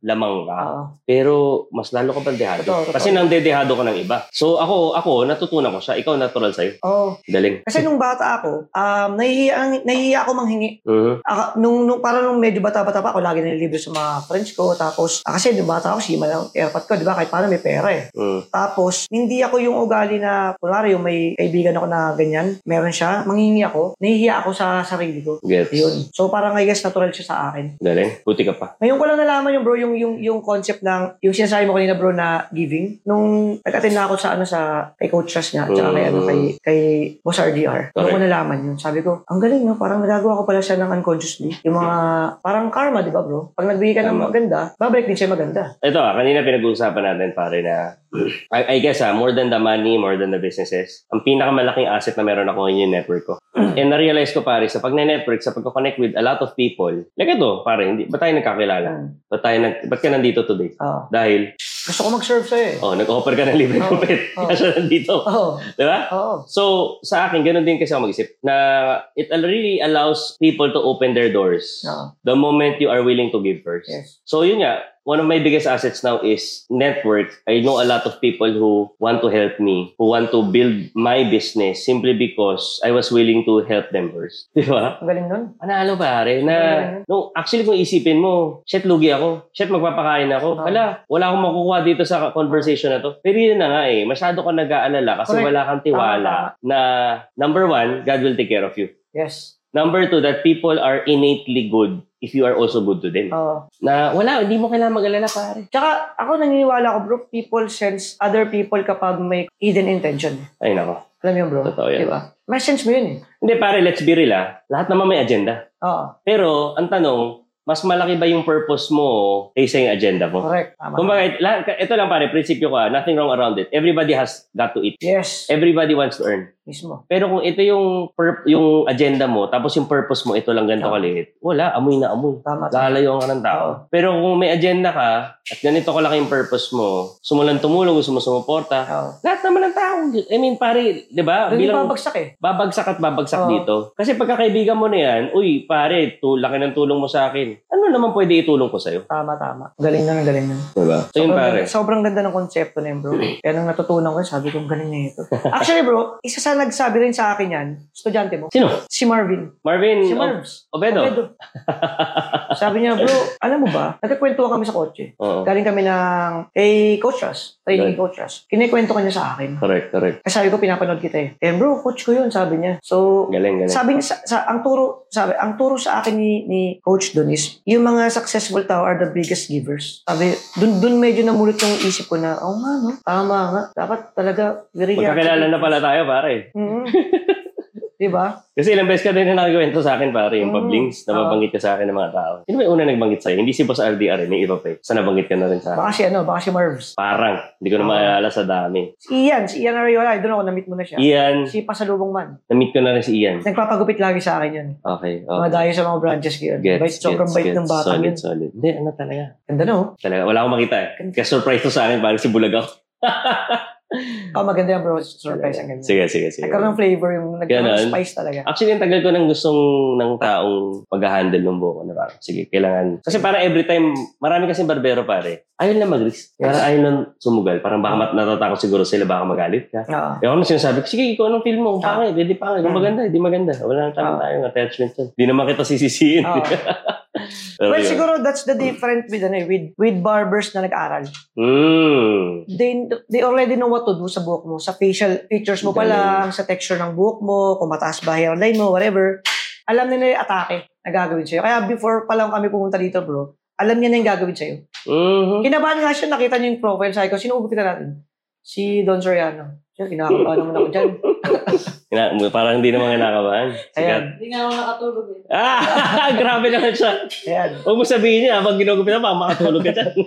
Speaker 1: nakakalamang ka,
Speaker 2: Oo.
Speaker 1: pero mas lalo ka bandehado.
Speaker 2: Totoo, totoo.
Speaker 1: Kasi nang dedehado ko ng iba. So ako, ako, natutunan ko siya. Ikaw natural sa'yo.
Speaker 2: Oo.
Speaker 1: Galing.
Speaker 2: Kasi nung bata ako, um, nahihiya, nahihiya ako manghingi.
Speaker 1: Mhm.
Speaker 2: Aka, nung, nung, parang nung medyo bata-bata pa ako, lagi nililibre sa mga friends ko. Tapos, ah, kasi nung bata ako, sima lang airpot ko, di ba? Kahit paano may pera eh.
Speaker 1: Mm.
Speaker 2: Tapos, hindi ako yung ugali na, kunwari yung may kaibigan ako na ganyan, meron siya, manghingi ako, nahihiya ako sa sarili ko.
Speaker 1: Gets.
Speaker 2: Yun. So, parang I guess natural siya sa akin.
Speaker 1: Galing. Puti ka pa.
Speaker 2: Ngayon ko lang nalaman yung bro, yung, yung, yung concept ng, yung sinasabi mo kanina bro na giving. Nung nag-attend na ako sa, ano, sa, kay Coach Rush niya, tsaka kay, ano,
Speaker 1: Mm.
Speaker 2: kay, kay Boss RDR. Doon ko nalaman yun. Sabi ko, ang galing, no? Parang nagagawa ko pala siya ng unconsciously. Yung mga, parang karma, di ba bro? Pag nagbigay ka ng maganda, babalik din siya maganda.
Speaker 1: Ito ah, kanina pinag-uusapan natin pare na I, I guess ah, more than the money, more than the businesses, ang pinakamalaking asset na meron ako ngayon yung network ko. And na-realize ko pare, sa pag network sa pagko-connect with a lot of people, like ito, pare, hindi, ba't tayo nagkakilala?
Speaker 2: Mm.
Speaker 1: Ba't, tayo nag, ba't ka nandito today?
Speaker 2: Oo.
Speaker 1: Dahil,
Speaker 2: Gusto ko mag-serve sa'yo eh.
Speaker 1: oh, nag-offer ka ng libre
Speaker 2: Oo.
Speaker 1: kupit.
Speaker 2: Oo.
Speaker 1: Kaya siya nandito.
Speaker 2: Oo.
Speaker 1: Di ba?
Speaker 2: Oo.
Speaker 1: So, sa akin, ganun din kasi ako mag-isip na it really allows people to open their doors
Speaker 2: Oo.
Speaker 1: the moment you are willing to give first.
Speaker 2: Yes.
Speaker 1: So yun nga, one of my biggest assets now is network. I know a lot of people who want to help me, who want to build my business simply because I was willing to help them first. Di ba?
Speaker 2: Ang galing nun.
Speaker 1: Panalo pare na, no, actually kung isipin mo, shit, lugi ako. Shit, magpapakain ako. Wala, wala akong makukuha dito sa conversation na to. Pero yun na nga eh, masyado ka nag-aalala kasi
Speaker 2: Correct.
Speaker 1: wala kang tiwala na number one, God will take care of you.
Speaker 2: Yes.
Speaker 1: Number two, that people are innately good if you are also good to them.
Speaker 2: Oo.
Speaker 1: Na wala, hindi mo kailangan mag-alala pare.
Speaker 2: Tsaka, ako naniniwala ko, bro, people sense other people kapag may hidden intention.
Speaker 1: Ay nako.
Speaker 2: Alam mo yun, bro?
Speaker 1: Totoo yan.
Speaker 2: Diba? May sense mo yun eh.
Speaker 1: Hindi pare, let's be real ah. Lahat naman may agenda.
Speaker 2: Oo.
Speaker 1: Pero, ang tanong, mas malaki ba yung purpose mo kaysa yung agenda mo?
Speaker 2: Correct. Tama.
Speaker 1: Kumbaga, ito lang pare, prinsipyo ko ah, nothing wrong around it. Everybody has got to eat.
Speaker 2: Yes.
Speaker 1: Everybody wants to earn.
Speaker 2: Mismo.
Speaker 1: Pero kung ito yung pur- yung agenda mo, tapos yung purpose mo, ito lang ganito
Speaker 2: Tama.
Speaker 1: kaliit, wala, amoy na amoy.
Speaker 2: Tama. tama.
Speaker 1: Lalayo ka ng tao. Pero kung may agenda ka, at ganito kalaki yung purpose mo, sumulan tumulong, gusto mo sumuporta, lahat naman ng tao. I mean, pare, di ba?
Speaker 2: Hindi
Speaker 1: Bilang
Speaker 2: babagsak eh.
Speaker 1: babagsak at babagsak
Speaker 2: Oo.
Speaker 1: dito. Kasi pagkakaibigan mo na yan, uy, pare, tu laki ng tulong mo sa akin. Ano naman pwede itulong ko sa'yo?
Speaker 2: Tama, tama. Galing na, galing na.
Speaker 1: Diba? So yun, pare.
Speaker 2: sobrang ganda ng konsepto na yun, bro. Kaya nung natutunan ko, sabi ko, "Ang galing na ito. Actually, bro, isa sa nagsabi rin sa akin yan, estudyante mo,
Speaker 1: Sino?
Speaker 2: si Marvin.
Speaker 1: Marvin
Speaker 2: Si
Speaker 1: O-
Speaker 2: Marvs.
Speaker 1: Obedo.
Speaker 2: Obedo. Sabi niya, bro, alam mo ba, nagkakwentuhan kami sa kotse.
Speaker 1: Oo.
Speaker 2: Galing kami ng, kay Coach Rush, training
Speaker 1: Right.
Speaker 2: Coach Rush. Kinikwento ka niya sa akin.
Speaker 1: Correct, correct.
Speaker 2: Kasi sabi ko, pinapanood kita eh. Eh, bro, coach ko yun, sabi niya. So,
Speaker 1: Galing, galing.
Speaker 2: sabi niya, sa, sa, ang turo, sabi, ang turo sa akin ni, ni coach dun is, yung mga successful tao are the biggest givers. Sabi, dun, dun medyo namulot yung isip ko na, oh nga, no? Tama nga. Dapat talaga, very
Speaker 1: Magkakilala na pala tayo, pare.
Speaker 2: Mhm. diba?
Speaker 1: Kasi ilang beses ka din na nagkwento sa akin, pare, yung
Speaker 2: Mm.
Speaker 1: pablings na
Speaker 2: Oo.
Speaker 1: mabanggit ka sa akin ng mga tao. Sino ba yung una nagbanggit sa'yo? Hindi si Boss RDR, may iba pa eh. Sa nabanggit ka na rin sa akin.
Speaker 2: Baka si ano, baka si Marvs.
Speaker 1: Parang, hindi ko na
Speaker 2: Oo.
Speaker 1: maalala sa dami.
Speaker 2: Si Ian, si Ian Ariola, I don't know kung na-meet mo na siya.
Speaker 1: Ian,
Speaker 2: Si Pasalubong Man.
Speaker 1: na-meet ko na rin si Ian.
Speaker 2: Nagpapagupit lagi sa akin yun.
Speaker 1: Okay, okay.
Speaker 2: dayo sa mga branches ko yun.
Speaker 1: Gets,
Speaker 2: Bait, sobrang bait ng bata
Speaker 1: Solid,
Speaker 2: yun.
Speaker 1: solid. Hindi, ano talaga.
Speaker 2: Ganda no?
Speaker 1: Talaga, wala akong makita eh. Kaya surprise to sa akin, parang si Bulag ako.
Speaker 2: Oh, maganda yan bro. Surprise ang.
Speaker 1: Sige, sige, sige.
Speaker 2: Nagkaroon ng flavor yung nagkaroon spice talaga.
Speaker 1: Actually, ang tagal ko nang gustong ng taong mag-handle ng buhok ko na parang, sige, kailangan. Kasi para every time, marami kasing barbero pare, ayaw na mag-risk. Parang ayaw na sumugal. Parang baka mat- natatakot siguro sila, baka magalit ka.
Speaker 2: Oo.
Speaker 1: Eh ako na sinasabi, sige, ikaw anong film mo? Pangit, hindi pangit. Kung
Speaker 2: Mm.
Speaker 1: maganda, hindi maganda. Wala na tayo tayong attachment. Hindi naman kita sisisihin.
Speaker 2: Well,
Speaker 1: yun.
Speaker 2: siguro that's the difference with ano, eh, with with barbers na nag-aral.
Speaker 1: Mm.
Speaker 2: They they already know what to do sa buhok mo, sa facial features mo pa lang, sa texture ng buhok mo, kung mataas ba hairline mo, whatever. Alam nila yung atake na gagawin sa'yo. Kaya before pa lang kami pumunta dito, bro, alam niya na yung gagawin sa'yo.
Speaker 1: Mhm.
Speaker 2: Kinabahan nga siya, nakita niya yung profile. Sabi ko, sino ubuti ka natin? Si Don Soriano. Siya, kinakabahan naman ako dyan.
Speaker 1: Ina, parang hindi naman kinakabahan.
Speaker 2: Ayan.
Speaker 3: Hindi nga ako nakatulog eh.
Speaker 1: Ah, grabe naman siya.
Speaker 2: Ayan.
Speaker 1: Huwag mo sabihin niya, habang ginugupit na, baka makatulog ka dyan.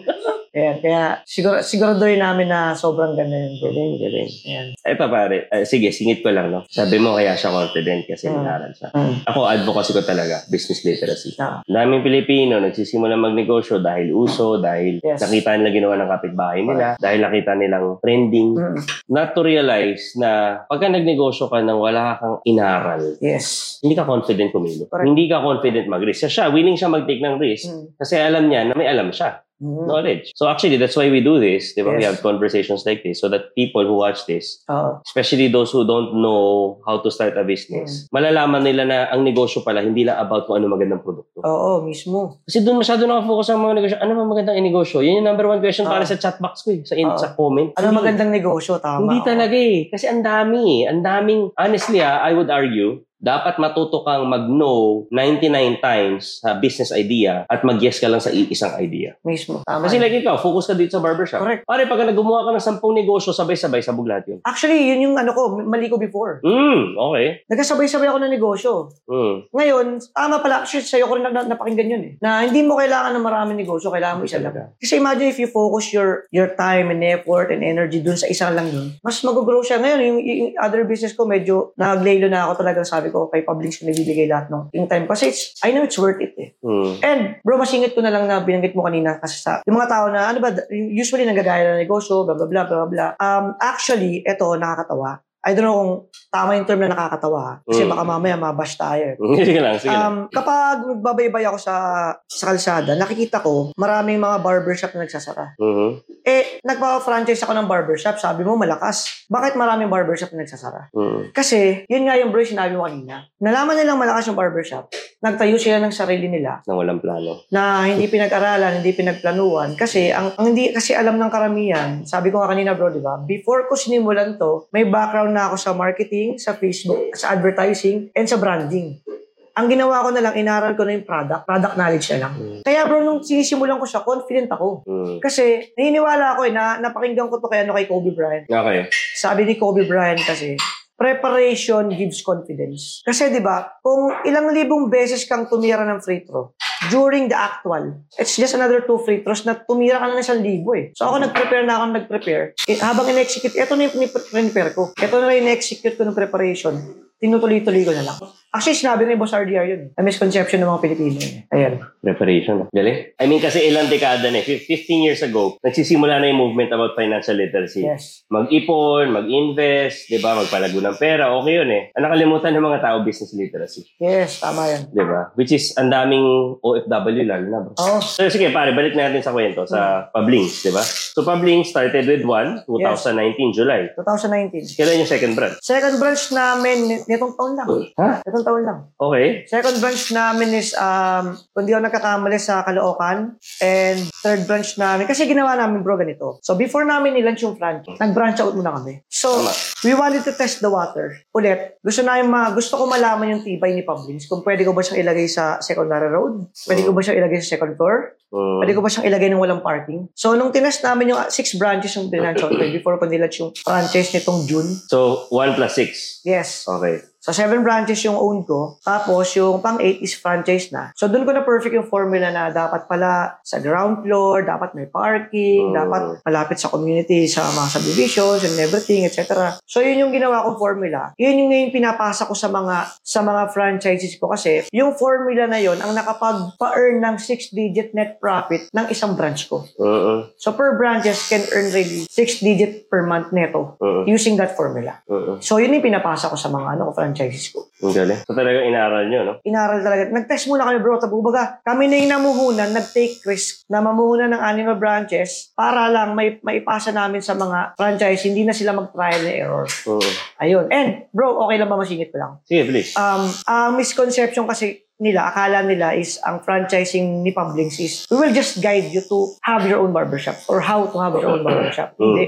Speaker 2: Ayan. Kaya siguro, siguraduhin namin na sobrang ganda yun,
Speaker 1: galing, galing.
Speaker 2: Ayan.
Speaker 1: Ay pa pare, eh, sige, singit ko lang, no? Sabi mo kaya siya confident kasi
Speaker 2: Mm.
Speaker 1: inaral siya.
Speaker 2: Mm.
Speaker 1: Ako, advocacy ko talaga, business literacy.
Speaker 2: Ah.
Speaker 1: Daming Pilipino nagsisimula magnegosyo dahil uso, dahil
Speaker 2: Yes.
Speaker 1: nakita nila ginawa ng kapitbahay nila, dahil nakita nilang trending.
Speaker 2: Mm.
Speaker 1: Not to realize na pagka nagnegosyo ka nang wala kang inaral,
Speaker 2: Yes.
Speaker 1: hindi ka confident kumilo.
Speaker 2: Correct.
Speaker 1: Hindi ka confident mag-risk. Siya, willing siya mag-take ng risk
Speaker 2: Mm.
Speaker 1: kasi alam niya na may alam siya.
Speaker 2: Mm.
Speaker 1: Knowledge. So actually, that's why we do this. Ba? We
Speaker 2: Yes.
Speaker 1: have conversations like this so that people who watch this
Speaker 2: Oo.
Speaker 1: especially those who don't know how to start a business, malalaman nila na ang negosyo pala hindi lang about kung ano magandang produkto.
Speaker 2: Oo, mismo.
Speaker 1: Kasi doon masyado nakafocus ang mga negosyo. Ano ba magandang negosyo? Yan yung number one question para
Speaker 2: Ah.
Speaker 1: sa chat box ko eh, sa, in,
Speaker 2: Ah.
Speaker 1: sa comment.
Speaker 2: Ano
Speaker 1: Hindi.
Speaker 2: magandang negosyo? Tama.
Speaker 1: Hindi talaga eh. Kasi ang dami eh. Ang daming, honestly ah, I would argue, dapat matuto kang mag-no 99 times sa business idea at mag-yes ka lang sa isang idea.
Speaker 2: Mismo. Tama.
Speaker 1: Kasi like ikaw, focus ka dito sa barbershop.
Speaker 2: Correct.
Speaker 1: Pare, pag naggumawa ka ng sampung negosyo, sabay-sabay, sabog lahat yun.
Speaker 2: Actually, yun yung ano ko, mali ko before.
Speaker 1: Hmm, okay.
Speaker 2: Nagkasabay-sabay ako ng negosyo.
Speaker 1: Hmm.
Speaker 2: Ngayon, tama pala, actually, sa'yo ko rin na, na- napakinggan yun eh. Na hindi mo kailangan ng maraming negosyo, kailangan mo isa lang.
Speaker 1: Talaga.
Speaker 2: Kasi imagine if you focus your your time and effort and energy dun sa isa lang yun, mas mag-grow siya. Ngayon, yung, yung other business ko, medyo naglaylo na ako talagang sabi ko kay Publix ko nagbibigay lahat ng yung time. Kasi it's, I know it's worth it eh.
Speaker 1: Hmm.
Speaker 2: And bro, masingit ko na lang na binanggit mo kanina kasi sa yung mga tao na ano ba usually nagagaya ng negosyo, blah blah blah blah blah. Um actually, ito nakakatawa. I don't know kung tama yung term na nakakatawa. ha. Kasi
Speaker 1: Mm.
Speaker 2: baka mamaya mabash tayo.
Speaker 1: sige lang, sige lang.
Speaker 2: Um, kapag nagbabaybay ako sa sa kalsada, nakikita ko maraming mga barbershop na nagsasara.
Speaker 1: Mhm.
Speaker 2: Eh, nagpa-franchise ako ng barbershop. Sabi mo, malakas. Bakit maraming barbershop na nagsasara?
Speaker 1: Mhm.
Speaker 2: Kasi, yun nga yung bro, yung sinabi mo kanina. Nalaman nilang malakas yung barbershop. Nagtayo sila ng sarili nila
Speaker 1: Nang walang plano.
Speaker 2: na hindi pinag-aralan, hindi pinagplanuhan. Kasi ang, ang hindi kasi alam ng karamihan, sabi ko nga kanina bro, di ba? Before ko sinimulan to, may background na ako sa marketing, sa Facebook, sa advertising, and sa branding. Ang ginawa ko na lang, inaral ko na yung product, product knowledge na lang. Kaya bro, nung sinisimulan ko siya, confident ako.
Speaker 1: Mhm.
Speaker 2: Kasi naniniwala ako eh, na napakinggan ko to kay, ano, kay Kobe Bryant.
Speaker 1: Okay.
Speaker 2: Sabi ni Kobe Bryant kasi, preparation gives confidence. Kasi 'di ba, kung ilang libong beses kang tumira ng free throw during the actual, it's just another two free throws na tumira ka na ng isang libo eh. So ako nag-prepare na ako nag-prepare. Eh, habang in-execute, ito na yung prepare ko. Ito na yung in-execute ko ng preparation. Tinutuloy-tuloy ko na lang. Actually, sinabi ni Boss RDR yun. eh. A misconception ng mga Pilipino. Eh. Ayan.
Speaker 1: Preparation. Galing. I mean, kasi ilang dekada na eh. Fif- 15 years ago, nagsisimula na yung movement about financial literacy.
Speaker 2: Yes.
Speaker 1: Mag-ipon, mag-invest, di ba? Magpalago ng pera. Okay yun eh. Ang nakalimutan ng mga tao, business literacy.
Speaker 2: Yes, tama yan.
Speaker 1: Di ba? Which is, ang daming OFW lalo na bro.
Speaker 2: Oh,
Speaker 1: So, sige, pare, balik natin sa kwento, sa Pablings, di ba? So, Pablings started with 1, 2019, July.
Speaker 2: 2019.
Speaker 1: Kailan yung second branch?
Speaker 2: Second branch namin, nitong taon lang.
Speaker 1: Ha?
Speaker 2: Nitong taon lang.
Speaker 1: Okay.
Speaker 2: Second branch namin is, um, kung di ako nagkakamali sa Caloocan. And third branch namin, kasi ginawa namin bro ganito. So before namin nilaunch yung franchise, nag-branch out muna kami. So,
Speaker 1: Tama.
Speaker 2: we wanted to test the water. Ulit, gusto namin ma, gusto ko malaman yung tibay ni Pablings. Kung pwede ko ba siyang ilagay sa secondary road? Pwede ko ba siyang ilagay sa second floor?
Speaker 1: Mm.
Speaker 2: Pwede ko ba siyang ilagay ng walang parking? So, nung tinest namin yung uh, six branches yung branch out before ko nilaunch yung franchise nitong June.
Speaker 1: So, 1 plus 6.
Speaker 2: Yes.
Speaker 1: Okay.
Speaker 2: So, seven branches yung own ko. Tapos, yung pang-eight is franchise na. So, doon ko na perfect yung formula na dapat pala sa ground floor, dapat may parking,
Speaker 1: Mm.
Speaker 2: dapat malapit sa community, sa mga subdivisions and everything, etc. So, yun yung ginawa kong formula. Yun yung ngayon pinapasa ko sa mga sa mga franchises ko kasi yung formula na yun ang nakapag-pa-earn ng six-digit net profit ng isang branch ko.
Speaker 1: Uh-uh.
Speaker 2: So, per branches can earn really six-digit per month neto
Speaker 1: Uh-uh.
Speaker 2: using that formula.
Speaker 1: Uh-uh.
Speaker 2: So, yun yung pinapasa ko sa mga ano, franchises ko
Speaker 1: Ang galing. So, talagang inaral nyo, no?
Speaker 2: inaral talaga. Nag-test muna kami bro. Tabu baga, kami na yung namuhunan, nag-take risk na mamuhunan ng anima branches para lang may maipasa namin sa mga franchise, hindi na sila mag-trial and error.
Speaker 1: Uh-uh.
Speaker 2: Ayun. And bro, okay lang ba masingit ko lang?
Speaker 1: Sige, please.
Speaker 2: Um, ang misconception kasi nila, akala nila is ang franchising ni Publix is we will just guide you to have your own barbershop or how to have your own barbershop.
Speaker 1: Mm.
Speaker 2: Hindi.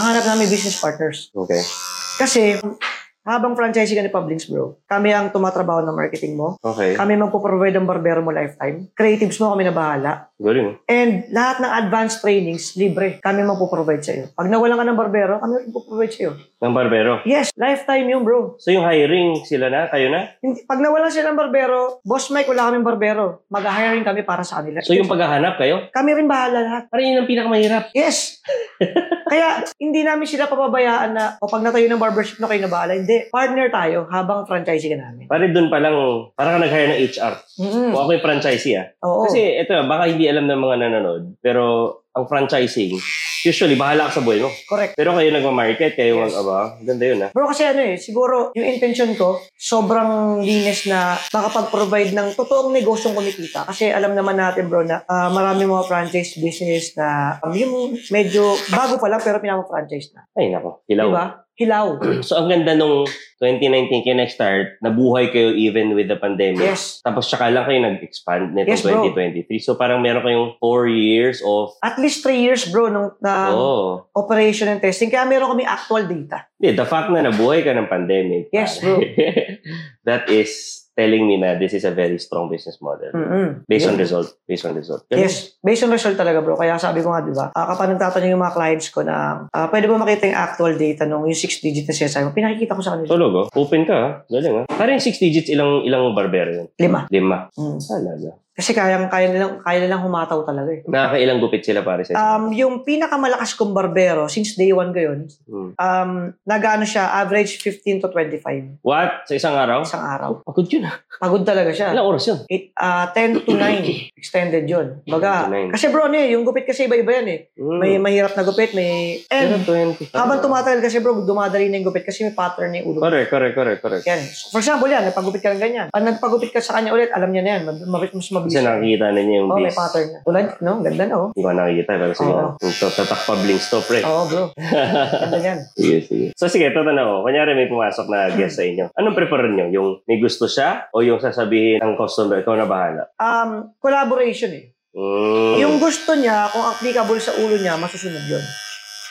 Speaker 2: Ang hanap namin business partners.
Speaker 1: Okay.
Speaker 2: Kasi, habang franchisee ka ni Publix, bro, kami ang tumatrabaho ng marketing mo.
Speaker 1: Okay.
Speaker 2: Kami magpo-provide ng barbero mo lifetime. Creatives mo kami na bahala.
Speaker 1: Galing.
Speaker 2: And lahat ng advanced trainings, libre. Kami magpo-provide sa iyo. Pag nawalan ka ng barbero, kami magpo-provide sa iyo.
Speaker 1: Ng barbero.
Speaker 2: Yes, lifetime yun, bro.
Speaker 1: So yung hiring, sila na? Kayo na?
Speaker 2: Hindi, pag nawalan sila ng barbero, boss Mike, wala kaming barbero. Mag-hiring kami para sa kanila.
Speaker 1: So yung paghahanap kayo?
Speaker 2: Kami rin bahala lahat.
Speaker 1: Parang yun ang pinakamahirap.
Speaker 2: Yes. Kaya hindi namin sila papabayaan na o pag natayo ng barbershop na kayo na bahala. Hindi. Partner tayo habang franchisee ka namin.
Speaker 1: Pare doon pa lang, parang ka nag-hire ng HR.
Speaker 2: Mm-mm.
Speaker 1: Kung ako yung franchisee ah.
Speaker 2: Oo.
Speaker 1: Kasi ito, baka hindi alam ng mga nanonood, pero ang franchising, usually, bahala ka sa buhay mo.
Speaker 2: correct.
Speaker 1: Pero kayo nagma-market, kayo
Speaker 2: Yes.
Speaker 1: mag, aba, ganda yun ah.
Speaker 2: Bro, kasi ano eh, siguro yung intention ko, sobrang linis na makapag-provide ng totoong negosyong kumikita. Kasi alam naman natin bro na ah, marami mga franchise business na um, yung medyo bago pa lang pero pinapa-franchise na.
Speaker 1: Ay, nako, hilaw.
Speaker 2: Diba? Hilaw.
Speaker 1: So, ang ganda nung 2019 kayo nag-start, nabuhay kayo even with the pandemic.
Speaker 2: Yes.
Speaker 1: Tapos, tsaka lang kayo nag-expand nito
Speaker 2: Yes, bro.
Speaker 1: 2023. So, parang meron kayong 4 years of,
Speaker 2: At least three years bro nung na
Speaker 1: oh.
Speaker 2: operation and testing. Kaya meron kami actual data.
Speaker 1: Hindi, the fact na nabuhay ka ng pandemic.
Speaker 2: Yes, bro.
Speaker 1: that is telling me na this is a very strong business model.
Speaker 2: Mm-mm.
Speaker 1: Based on
Speaker 2: Yeah.
Speaker 1: result. Based on result.
Speaker 2: Yes, based on result talaga bro. Kaya sabi ko nga, di ba, uh, kapag nagtatanong yung mga clients ko na, ah, pwede ba makita yung actual data nung yung 6 digit na sinasabi mo, pinakikita ko sa kanila.
Speaker 1: Tulog, oh. Open ka, ha? Galing, ha? Parang 6 digits, ilang ilang barbero yun?
Speaker 2: Lima.
Speaker 1: Lima.
Speaker 2: Mm.
Speaker 1: Talaga.
Speaker 2: Kasi kaya, kaya, nilang, kaya nilang humataw talaga eh.
Speaker 1: Nakakailang gupit sila pare sa
Speaker 2: Um, yung pinakamalakas kong barbero, since day one ko yun,
Speaker 1: Hmm.
Speaker 2: um, nagano siya, average 15 to 25
Speaker 1: What? Sa isang araw?
Speaker 2: isang araw.
Speaker 1: Pagod yun, ha?
Speaker 2: Pagod talaga siya.
Speaker 1: Ilang oras yun?
Speaker 2: Eight, ah, 10 to 9 extended yun.
Speaker 1: 10 to
Speaker 2: Baga,
Speaker 1: 9.
Speaker 2: kasi bro, ano eh, yung gupit kasi iba-iba yan eh.
Speaker 1: Hmm.
Speaker 2: May mahirap na gupit, may... And
Speaker 1: 20.
Speaker 2: habang tumatagal kasi bro, dumadali na yung gupit kasi may pattern na yung ulo.
Speaker 1: Correct, correct, correct, correct.
Speaker 2: Yan. So, for example, yan, nagpagupit ka ng ganyan. Pag nagpagupit ka sa kanya ulit, alam niya na yan. Mas mabilis.
Speaker 1: Kasi nakikita na niya yung
Speaker 2: Oh, may
Speaker 1: base.
Speaker 2: pattern na. Tulad, no? Ganda na, oh.
Speaker 1: Hindi ko nakikita, pero sige.
Speaker 2: Oo.
Speaker 1: Yung to- tatak pa blinks to, pre.
Speaker 2: Oo, bro. Ganda yan.
Speaker 1: sige, sige. So sige, tatanong ko. Kunyari may pumasok na guest sa inyo. Anong prefer niyo? Yung may gusto siya o yung sasabihin ng customer, ikaw na bahala?
Speaker 2: Um, collaboration eh.
Speaker 1: Mm.
Speaker 2: Yung gusto niya, kung applicable sa ulo niya, masusunod yun.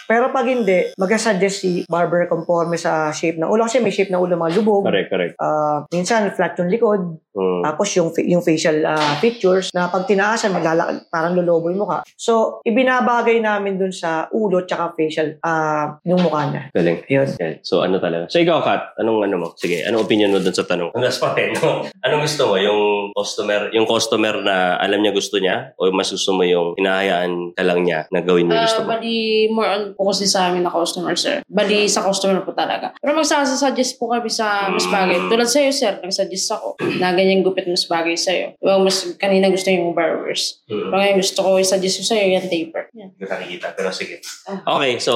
Speaker 2: Pero pag hindi, mag-suggest si barber conforme sa shape ng ulo. Kasi may shape ng ulo, mga lubog.
Speaker 1: Correct, correct.
Speaker 2: Ah, minsan, flat yung likod.
Speaker 1: Mm.
Speaker 2: Tapos yung, yung facial ah, features na pag tinaasan, maglalakad, parang lolobo yung mukha. So, ibinabagay namin dun sa ulo tsaka facial ah yung mukha niya.
Speaker 1: Galing.
Speaker 2: Yun.
Speaker 1: Okay. So, ano talaga? So, ikaw, Kat, anong ano mo? Sige, anong opinion mo dun sa tanong? Ang last pa rin, no? Anong gusto mo? Yung customer, yung customer na alam niya gusto niya? O mas gusto mo yung hinahayaan ka lang niya na gawin yung gusto
Speaker 3: Ah,
Speaker 1: mo?
Speaker 3: bali, more on focus din sa amin na customer, sir. Bali, sa customer po talaga. Pero magsasuggest po kami sa mas bagay. Tulad sa'yo, sir, nagsuggest ako na ganyan gupit mas bagay sa'yo. Diba, mas kanina gusto yung barbers.
Speaker 1: Mm.
Speaker 3: Pero ngayon gusto ko i-suggest ko sa'yo yung taper. Yan.
Speaker 1: Hindi ko nakikita, pero sige.
Speaker 3: Ah.
Speaker 1: Okay, so,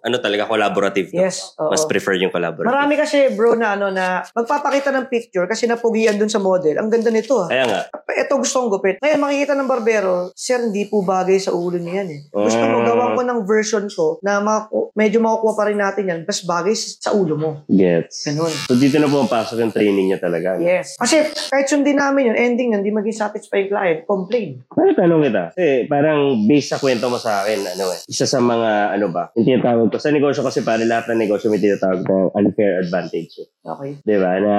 Speaker 1: ano talaga, collaborative. no?
Speaker 2: Yes. oo.
Speaker 1: Mas prefer yung collaborative.
Speaker 2: Marami kasi bro na ano na magpapakita ng picture kasi napugian dun sa model. Ang ganda nito ah.
Speaker 1: Kaya nga.
Speaker 2: Ito gusto kong gupit. Ngayon makikita ng barbero, sir, hindi po bagay sa ulo niya yan eh. Gusto mo
Speaker 1: Ah.
Speaker 2: gawan ko ng version ko na maku- medyo makukuha pa rin natin yan, mas bagay sa ulo mo.
Speaker 1: Gets.
Speaker 2: Ganun.
Speaker 1: So, dito na pumapasok yung training niya talaga.
Speaker 2: Yes. Kasi kahit sundin namin yun, ending nun, hindi maging satisfied client, complain.
Speaker 1: Para tanong kita, kasi parang based sa kwento mo sa akin, ano eh, isa sa mga, ano ba, yung tinatawag ko, sa negosyo kasi pare lahat ng negosyo may tinatawag na unfair advantage. eh.
Speaker 2: Okay.
Speaker 1: Di ba? Na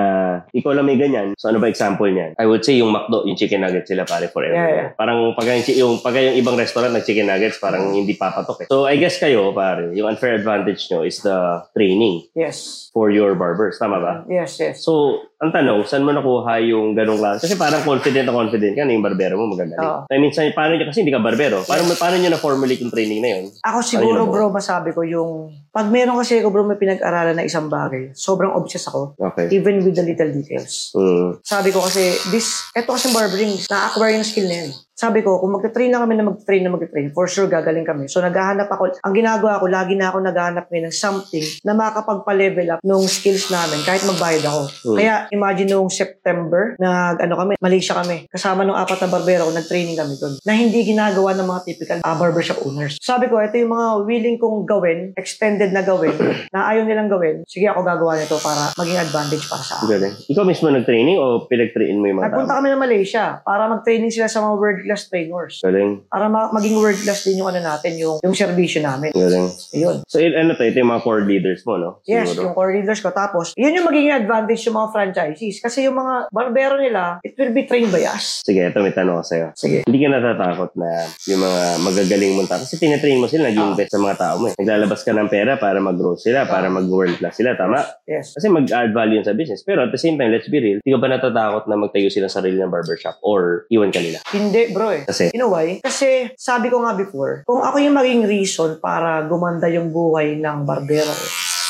Speaker 1: ikaw lang may ganyan. So ano ba example niyan? I would say yung McDo, yung chicken nuggets sila pare forever.
Speaker 2: Yeah, yeah.
Speaker 1: Parang pag yung, yung, pag yung ibang restaurant ng chicken nuggets, parang hindi papatok eh. So I guess kayo, pare, yung unfair advantage nyo is the training
Speaker 2: Yes.
Speaker 1: for your barbers. Tama ba?
Speaker 2: Yes, yes.
Speaker 1: So, ang tanong, saan mo nakuha yung ganong klase? Kasi parang confident na confident ka na yung barbero mo magagaling.
Speaker 2: Oo.
Speaker 1: I mean, sa, paano nyo, kasi hindi ka barbero. Paano, paano nyo na-formulate yung training na yun?
Speaker 2: Ako siguro
Speaker 1: Ayun,
Speaker 2: bro, masabi ko yung, pag meron kasi ako bro may pinag-aralan na isang bagay, sobrang obsessed ako,
Speaker 1: Okay.
Speaker 2: even with the little details.
Speaker 1: Mm.
Speaker 2: Sabi ko kasi, this, eto kasi barbering, na-acquire yung skill na yan. Sabi ko, kung magta-train lang kami na magta-train na magta-train, for sure gagaling kami. So naghahanap ako, ang ginagawa ko, lagi na ako naghahanap ngayon ng something na makakapagpa-level up nung skills namin kahit magbayad ako.
Speaker 1: Hmm.
Speaker 2: Kaya imagine nung September, nag, ano kami, Malaysia kami. Kasama nung apat na barbero ko, nag-training kami doon. Na hindi ginagawa ng mga typical ah, barbershop owners. Sabi ko, ito yung mga willing kong gawin, extended na gawin, na ayaw nilang gawin. Sige, ako gagawa nito para maging advantage para sa akin.
Speaker 1: Galing. Ikaw mismo nag-training o pinag-train mo yung mga
Speaker 2: Nagpunta
Speaker 1: tao?
Speaker 2: kami ng Malaysia para mag-training sila sa mga world world-class trainers.
Speaker 1: Galing.
Speaker 2: Para ma- maging world-class din yung ano natin, yung, yung servisyo namin.
Speaker 1: Galing.
Speaker 2: Ayun.
Speaker 1: So, il- ano to? Ito yung mga core leaders mo, no?
Speaker 2: Yes,
Speaker 1: Siguro.
Speaker 2: yung core leaders ko. Tapos, yun yung magiging advantage yung mga franchisees. Kasi yung mga barbero nila, it will be trained by us.
Speaker 1: Sige, ito may tanong ko sa'yo.
Speaker 2: Sige.
Speaker 1: Hindi ka natatakot na yung mga magagaling mong tao. Kasi tinatrain mo sila, nag-invest sa mga tao mo eh. Naglalabas ka ng pera para mag-grow sila, para mag-world class sila. Tama?
Speaker 2: Yes.
Speaker 1: Kasi mag-add value yun sa business. Pero at the same time, let's be real, hindi ka ba natatakot na magtayo sila ng sarili ng barbershop or iwan ka nila?
Speaker 2: Hindi, bro eh.
Speaker 1: Kasi,
Speaker 2: You know why? Kasi sabi ko nga before, kung ako yung maging reason para gumanda yung buhay ng barbero,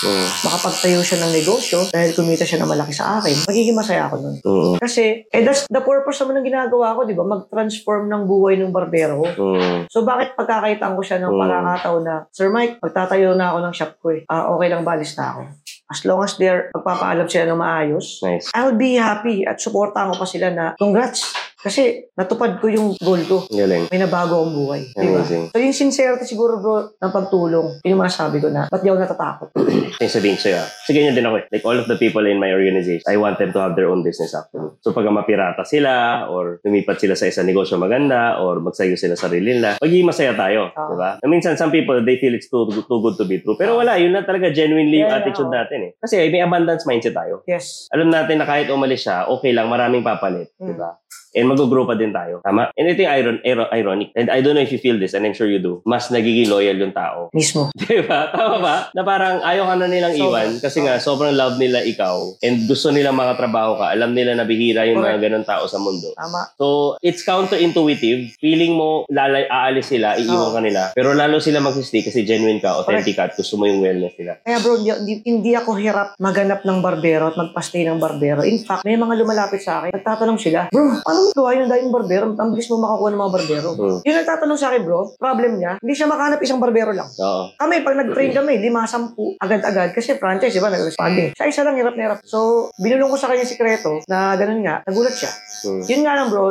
Speaker 1: mm,
Speaker 2: makapagtayo siya ng negosyo dahil kumita siya na malaki sa akin, magiging masaya ako nun.
Speaker 1: mm,
Speaker 2: Kasi, eh, that's the purpose naman ng ginagawa ko, di ba? Mag-transform ng buhay ng barbero ko.
Speaker 1: mm,
Speaker 2: So, bakit pagkakaitan ko siya ng
Speaker 1: Mm.
Speaker 2: pagkakataon na, Sir Mike, magtatayo na ako ng shop ko eh. Ah, okay lang, balis na ako. As long as they're, magpapaalam sila ng maayos,
Speaker 1: nice.
Speaker 2: I'll be happy at supportahan ko pa sila na, congrats! Kasi natupad ko yung goal ko.
Speaker 1: Galing.
Speaker 2: May nabago akong buhay.
Speaker 1: Amazing.
Speaker 2: So yung sincerity siguro bro ng pagtulong, yun yung masabi ko na, ba't di ako natatakot?
Speaker 1: Yung sabihin sa'yo, ah. kasi ganyan din ako eh. Like all of the people in my organization, I want them to have their own business actually. So pag mapirata sila, or lumipat sila sa isang negosyo maganda, or magsayo sila sa sarili nila, magiging masaya tayo.
Speaker 2: Ah.
Speaker 1: Di ba? Na minsan, some people, they feel it's too, too good to be true. Pero wala, yun na talaga genuinely yung
Speaker 2: Yeah, yeah,
Speaker 1: attitude
Speaker 2: oo.
Speaker 1: natin eh. Kasi may abundance mindset tayo.
Speaker 2: Yes.
Speaker 1: Alam natin na kahit umalis siya, okay lang, maraming papalit.
Speaker 2: Mm.
Speaker 1: Di ba? And mag-grow pa din tayo. Tama? And ito yung iron, iron, ironic. And I don't know if you feel this, and I'm sure you do. Mas nagiging loyal yung tao.
Speaker 2: Mismo.
Speaker 1: Di ba? Tama ba? Na parang ayaw ka na nilang
Speaker 2: Sobra.
Speaker 1: iwan kasi nga sobrang love nila ikaw and gusto nila makatrabaho ka. Alam nila na bihira yung mga
Speaker 2: Correct.
Speaker 1: ganun tao sa mundo.
Speaker 2: Tama.
Speaker 1: So, it's counterintuitive. Feeling mo lalay, aalis sila, iiwan
Speaker 2: Oo.
Speaker 1: ka nila. Pero lalo sila mag-stay kasi genuine ka, authentic ka, at gusto mo yung wellness nila.
Speaker 2: Kaya bro, hindi, hindi, hindi ako hirap maganap ng barbero at magpastay ng barbero. In fact, may mga lumalapit sa akin, nagtatanong sila, bro, paano mo gawa yung daming barbero? Ang bilis mo makakuha ng mga barbero.
Speaker 1: Hmm.
Speaker 2: Yung nagtatanong sa akin, bro, problem niya, hindi siya makahanap isang barbero lang.
Speaker 1: Oo.
Speaker 2: Kami, pag nag-train kami, lima, sampu, agad-agad. Kasi franchise, di ba, nag-responding. Sa isa lang, hirap na hirap. So, binulong ko sa kanya yung sikreto na ganun nga, nagulat siya.
Speaker 1: Hmm.
Speaker 2: Yun nga lang, bro,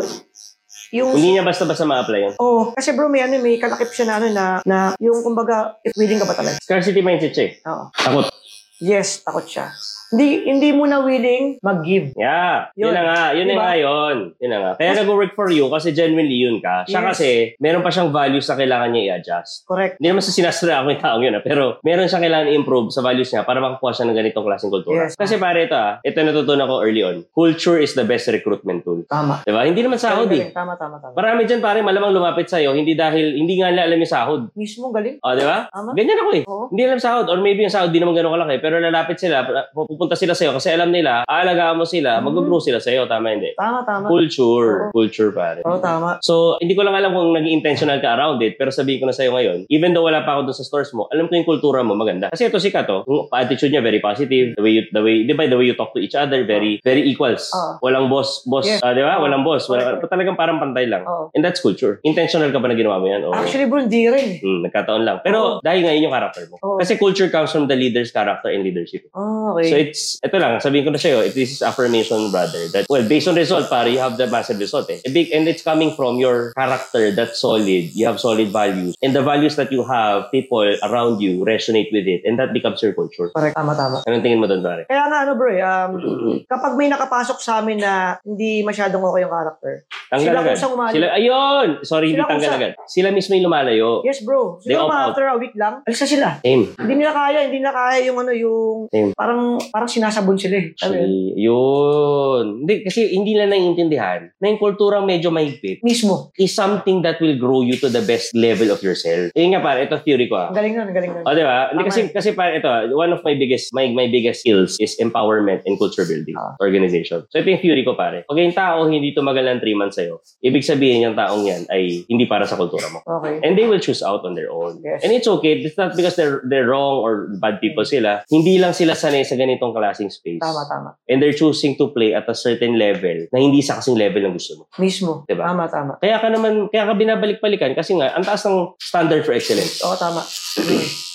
Speaker 2: yung...
Speaker 1: Hindi niya basta-basta ma-apply yun.
Speaker 2: Oh, kasi bro, may ano, may kalakip siya na ano na, na yung kumbaga, if willing ka ba talaga?
Speaker 1: Scarcity mindset siya eh.
Speaker 2: Oo.
Speaker 1: Takot.
Speaker 2: Yes, takot siya. Hindi, hindi mo na willing mag-give.
Speaker 1: Yeah. Yun,
Speaker 2: Yun.
Speaker 1: na nga. Yun na
Speaker 2: Diba?
Speaker 1: nga yun. Yun na nga. Kaya nag-work for you kasi genuinely yun ka. Siya
Speaker 2: Yes.
Speaker 1: kasi, meron pa siyang values na kailangan niya i-adjust.
Speaker 2: Correct.
Speaker 1: Hindi naman sa sinasara ako yung taong yun, ah, pero meron siyang kailangan i-improve sa values niya para makakuha siya ng ganitong klaseng kultura.
Speaker 2: Yes.
Speaker 1: Kasi pare ito ah, ito natutunan ko early on. Culture is the best recruitment tool.
Speaker 2: Tama.
Speaker 1: Diba? Hindi naman sahod eh.
Speaker 2: Tama, tama, tama.
Speaker 1: Marami dyan pare, malamang lumapit sa'yo, hindi dahil, hindi nga nila alam yung sahod.
Speaker 2: Mismo, galing.
Speaker 1: O, di ba?
Speaker 2: Tama.
Speaker 1: Ganyan ako eh.
Speaker 2: Oo.
Speaker 1: Hindi alam sahod. Or maybe yung sahod, di naman ganun kalaki. Pero lalapit sila, pupunta sila sa'yo kasi alam nila, aalagaan mo sila,
Speaker 2: Mhm.
Speaker 1: mag-grow sila sa'yo. Tama hindi?
Speaker 2: Tama, tama.
Speaker 1: Culture. Culture pare.
Speaker 2: Oo, tama.
Speaker 1: So, hindi ko lang alam kung naging intentional ka around it, pero sabihin ko na sa'yo ngayon, even though wala pa ako doon sa stores mo, alam ko yung kultura mo maganda. Kasi ito sikat to, yung attitude niya very positive, the way you, the way, di ba, the way you talk to each other, very, very equals.
Speaker 2: Oo.
Speaker 1: Walang boss, boss,
Speaker 2: Yes.
Speaker 1: ah, di ba?
Speaker 2: Oo.
Speaker 1: Walang boss. Wala,
Speaker 2: Correct.
Speaker 1: talagang parang pantay lang.
Speaker 2: Oo.
Speaker 1: And that's culture. Intentional ka ba na ginawa mo yan? O,
Speaker 2: Actually, bro, hindi rin.
Speaker 1: Hmm, nagkataon lang. Pero dahil ngayon yung character mo.
Speaker 2: Oo.
Speaker 1: Kasi culture comes from the leader's character and leadership.
Speaker 2: Ah, okay.
Speaker 1: So it's, ito lang, sabihin ko na sa'yo, if this is affirmation, brother, that, well, based on result, pare, you have the massive result eh. Big, and it's coming from your character that's solid, you have solid values, and the values that you have, people around you resonate with it, and that becomes your culture.
Speaker 2: Correct. Tama, tama.
Speaker 1: Anong tingin mo doon, pare?
Speaker 2: Kaya nga, ano bro, eh, um, kapag may nakapasok sa amin na hindi masyadong okay yung character,
Speaker 1: Tanggal
Speaker 2: Sila
Speaker 1: agad.
Speaker 2: umali.
Speaker 1: Sila, ayun! Sorry, hindi
Speaker 2: Sila
Speaker 1: tanggal
Speaker 2: kusa.
Speaker 1: agad. Sila mismo yung lumalayo.
Speaker 2: yes bro,
Speaker 1: They
Speaker 2: siguro
Speaker 1: opt
Speaker 2: mga
Speaker 1: out.
Speaker 2: after a week lang, alis na sila.
Speaker 1: Same.
Speaker 2: Hindi nila kaya, hindi nila kaya yung ano, yung
Speaker 1: Same.
Speaker 2: parang parang sinasabon sila eh. Mo yun?
Speaker 1: Hindi, kasi hindi lang naiintindihan na yung kulturang medyo mahigpit
Speaker 2: Mismo.
Speaker 1: is something that will grow you to the best level of yourself. Yun nga pare, ito theory ko ah.
Speaker 2: Ang galing nun, ang galing nun.
Speaker 1: O, di ba? Hindi
Speaker 2: Tama
Speaker 1: kasi, kasi pare, ito, one of my biggest, my, my biggest skills is empowerment and culture building,
Speaker 2: Ah.
Speaker 1: organization. So, ito yung theory ko, pare. Pag yung tao hindi tumagal ng 3 months sa'yo, ibig sabihin yung taong yan ay hindi para sa kultura mo.
Speaker 2: Okay.
Speaker 1: And they will choose out on their own.
Speaker 2: Yes.
Speaker 1: And it's okay. It's not because they're they're wrong or bad people sila. Hindi lang sila sanay sa ganitong klaseng space.
Speaker 2: Tama, tama.
Speaker 1: And they're choosing to play at a certain level na hindi sa kasing level ng gusto mo.
Speaker 2: Mismo.
Speaker 1: Diba?
Speaker 2: Tama, tama.
Speaker 1: Kaya ka naman, kaya ka binabalik-balikan kasi nga, ang taas ng standard for excellence.
Speaker 2: Oo, tama.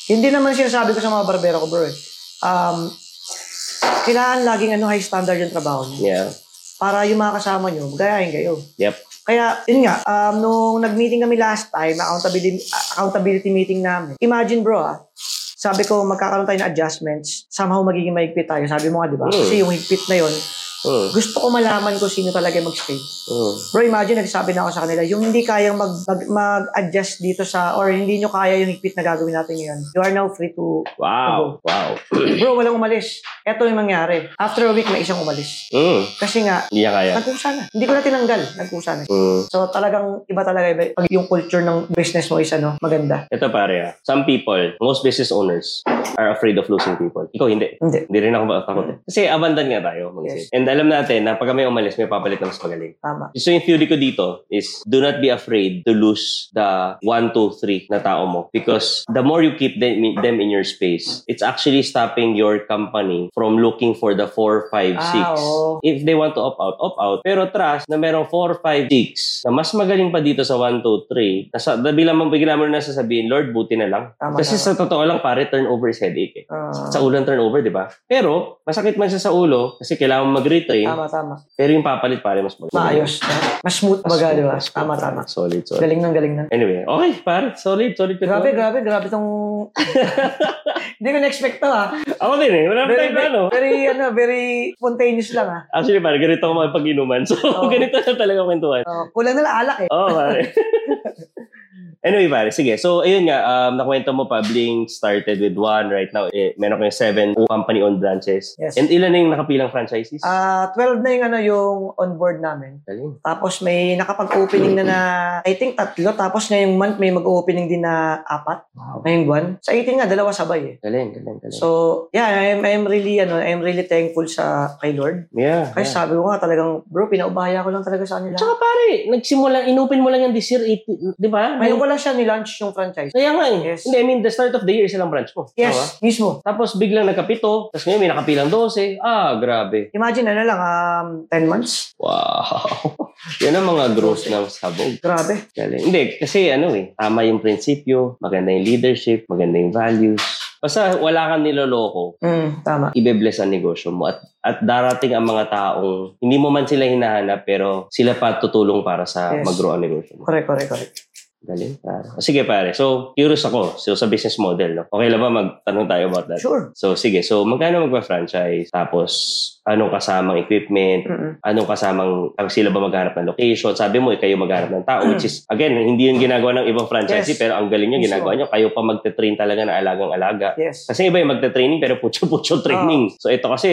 Speaker 2: Hindi naman sinasabi ko sa mga barbero ko, bro. eh. Um, kailangan laging ano, high standard yung trabaho niyo.
Speaker 1: Yeah.
Speaker 2: Para yung mga kasama nyo, gayahin kayo.
Speaker 1: Yep.
Speaker 2: Kaya, yun nga, um, nung nag-meeting kami last time, accountability, accountability meeting namin, imagine bro ah, sabi ko magkakaroon tayo ng adjustments, somehow magiging mahigpit tayo. Sabi mo nga, di ba?
Speaker 1: Mm.
Speaker 2: Kasi yung higpit na yun,
Speaker 1: Mm.
Speaker 2: Gusto ko malaman kung sino talaga mag-stay.
Speaker 1: Mm.
Speaker 2: Bro, imagine, nagsabi na ako sa kanila, yung hindi kayang mag, mag, mag-adjust dito sa, or hindi nyo kaya yung higpit na gagawin natin ngayon, you are now free to,
Speaker 1: Wow. Wow.
Speaker 2: bro, walang umalis. Ito yung mangyari. After a week, may isang umalis.
Speaker 1: Mm.
Speaker 2: Kasi nga,
Speaker 1: Hindi niya kaya.
Speaker 2: nagkusa na. Hindi ko na tinanggal. Nagkusa na.
Speaker 1: Mm.
Speaker 2: So talagang iba talaga iba. Yung culture ng business mo is ano, maganda.
Speaker 1: Ito pare ah. Some people, most business owners, are afraid of losing people. Ikaw hindi.
Speaker 2: Hindi.
Speaker 1: Hindi rin ako takot eh. Kasi abandon nga tayo. mag-isip. And alam natin na pag may umalis, may papalit na mas magaling.
Speaker 2: Tama.
Speaker 1: So yung theory ko dito is do not be afraid to lose the 1, 2, 3 na tao mo. Because the more you keep them, them in your space, it's actually stopping your company from looking for the 4, 5, 6.
Speaker 2: Ah, oo.
Speaker 1: If they want to opt out, opt out. Pero trust na merong 4, 5, 6 na mas magaling pa dito sa 1, 2, 3. Nasa, bigla mo, bigla mo na sasabihin, Lord, buti na lang.
Speaker 2: Tama,
Speaker 1: Kasi
Speaker 2: tama.
Speaker 1: sa totoo lang, pare, turnover is headache eh.
Speaker 2: Ah,
Speaker 1: Sa ulo ang turnover, di ba? Pero, masakit man siya sa ulo kasi kailangan mag-retrain.
Speaker 2: tama, tama.
Speaker 1: Pero yung papalit, pare, mas magaling.
Speaker 2: Maayos. Mas smooth
Speaker 1: Mas
Speaker 2: baga, di ba? Tama, tama.
Speaker 1: Solid, solid.
Speaker 2: Galing ng galing ng.
Speaker 1: Anyway, okay, pare. Solid, solid.
Speaker 2: Grabe,
Speaker 1: to.
Speaker 2: grabe, grabe tong... Hindi ko na-expect to ah.
Speaker 1: Ako din eh. Wala
Speaker 2: Very,
Speaker 1: tayong plano.
Speaker 2: very, ano, very spontaneous lang ah.
Speaker 1: Actually, pare, ganito ako makipag-inuman. So,
Speaker 2: Oo.
Speaker 1: ganito na talaga kwentuhan.
Speaker 2: Oh, kulang na lang alak eh.
Speaker 1: Oo, pare. anyway, pare, sige. So, ayun nga, um, nakwento mo pa, Bling started with one. Right now, eh, meron kayong seven company-owned branches.
Speaker 2: Yes.
Speaker 1: And ilan na yung nakapilang franchises?
Speaker 2: Ah, 12 na yung ano yung on-board namin.
Speaker 1: Galing.
Speaker 2: Tapos may nakapag-opening na na, I think tatlo. Tapos ngayong month may mag-opening din na apat.
Speaker 1: Wow.
Speaker 2: Ngayong buwan. Sa 18 nga, dalawa sabay eh.
Speaker 1: Galing, galing, galing.
Speaker 2: So, yeah, I'm, I'm really, ano, I'm really thankful sa kay Lord.
Speaker 1: yeah.
Speaker 2: Kasi
Speaker 1: yeah.
Speaker 2: sabi ko nga talagang, bro, pinaubaya ko lang talaga sa kanila.
Speaker 1: Tsaka pare, nagsimula, inopen mo lang yung this year, 18, di ba?
Speaker 2: Ngayon ko lang siya nilaunch yung franchise.
Speaker 1: Kaya nga eh.
Speaker 2: Yes.
Speaker 1: Hindi, I mean, the start of the year, silang branch mo. Tama?
Speaker 2: Yes, mismo.
Speaker 1: Tapos biglang nagkapito, tapos ngayon may nakapilang 12. Ah, grabe.
Speaker 2: Imagine, ano lang, um, 10 months.
Speaker 1: Wow. Yan ang mga growth ng sabog.
Speaker 2: Grabe.
Speaker 1: Galing. Hindi, kasi ano eh, tama yung prinsipyo, maganda yung leadership, maganda yung values. Basta wala kang niloloko,
Speaker 2: Mm, tama.
Speaker 1: ibe-bless ang negosyo mo at at darating ang mga taong hindi mo man sila hinahanap pero sila pa tutulong para sa
Speaker 2: Yes.
Speaker 1: mag-grow ang negosyo mo.
Speaker 2: Correct, correct, correct.
Speaker 1: Galing. pare. Sige pare, so curious ako so, sa business model. No? Okay lang ba magtanong tayo about that?
Speaker 2: Sure.
Speaker 1: So sige, so magkano magpa-franchise? Tapos anong kasamang equipment?
Speaker 2: Mm-mm.
Speaker 1: Anong kasamang, ang sila ba maghanap ng location? Sabi mo, eh, kayo maghanap ng tao, which is, again, hindi yung ginagawa ng ibang franchisee,
Speaker 2: Yes.
Speaker 1: pero ang galing nyo, ginagawa nyo, kayo pa magte-train talaga na alagang-alaga.
Speaker 2: Yes.
Speaker 1: Kasi iba yung magte-training, pero putyo-putyo training. So ito kasi,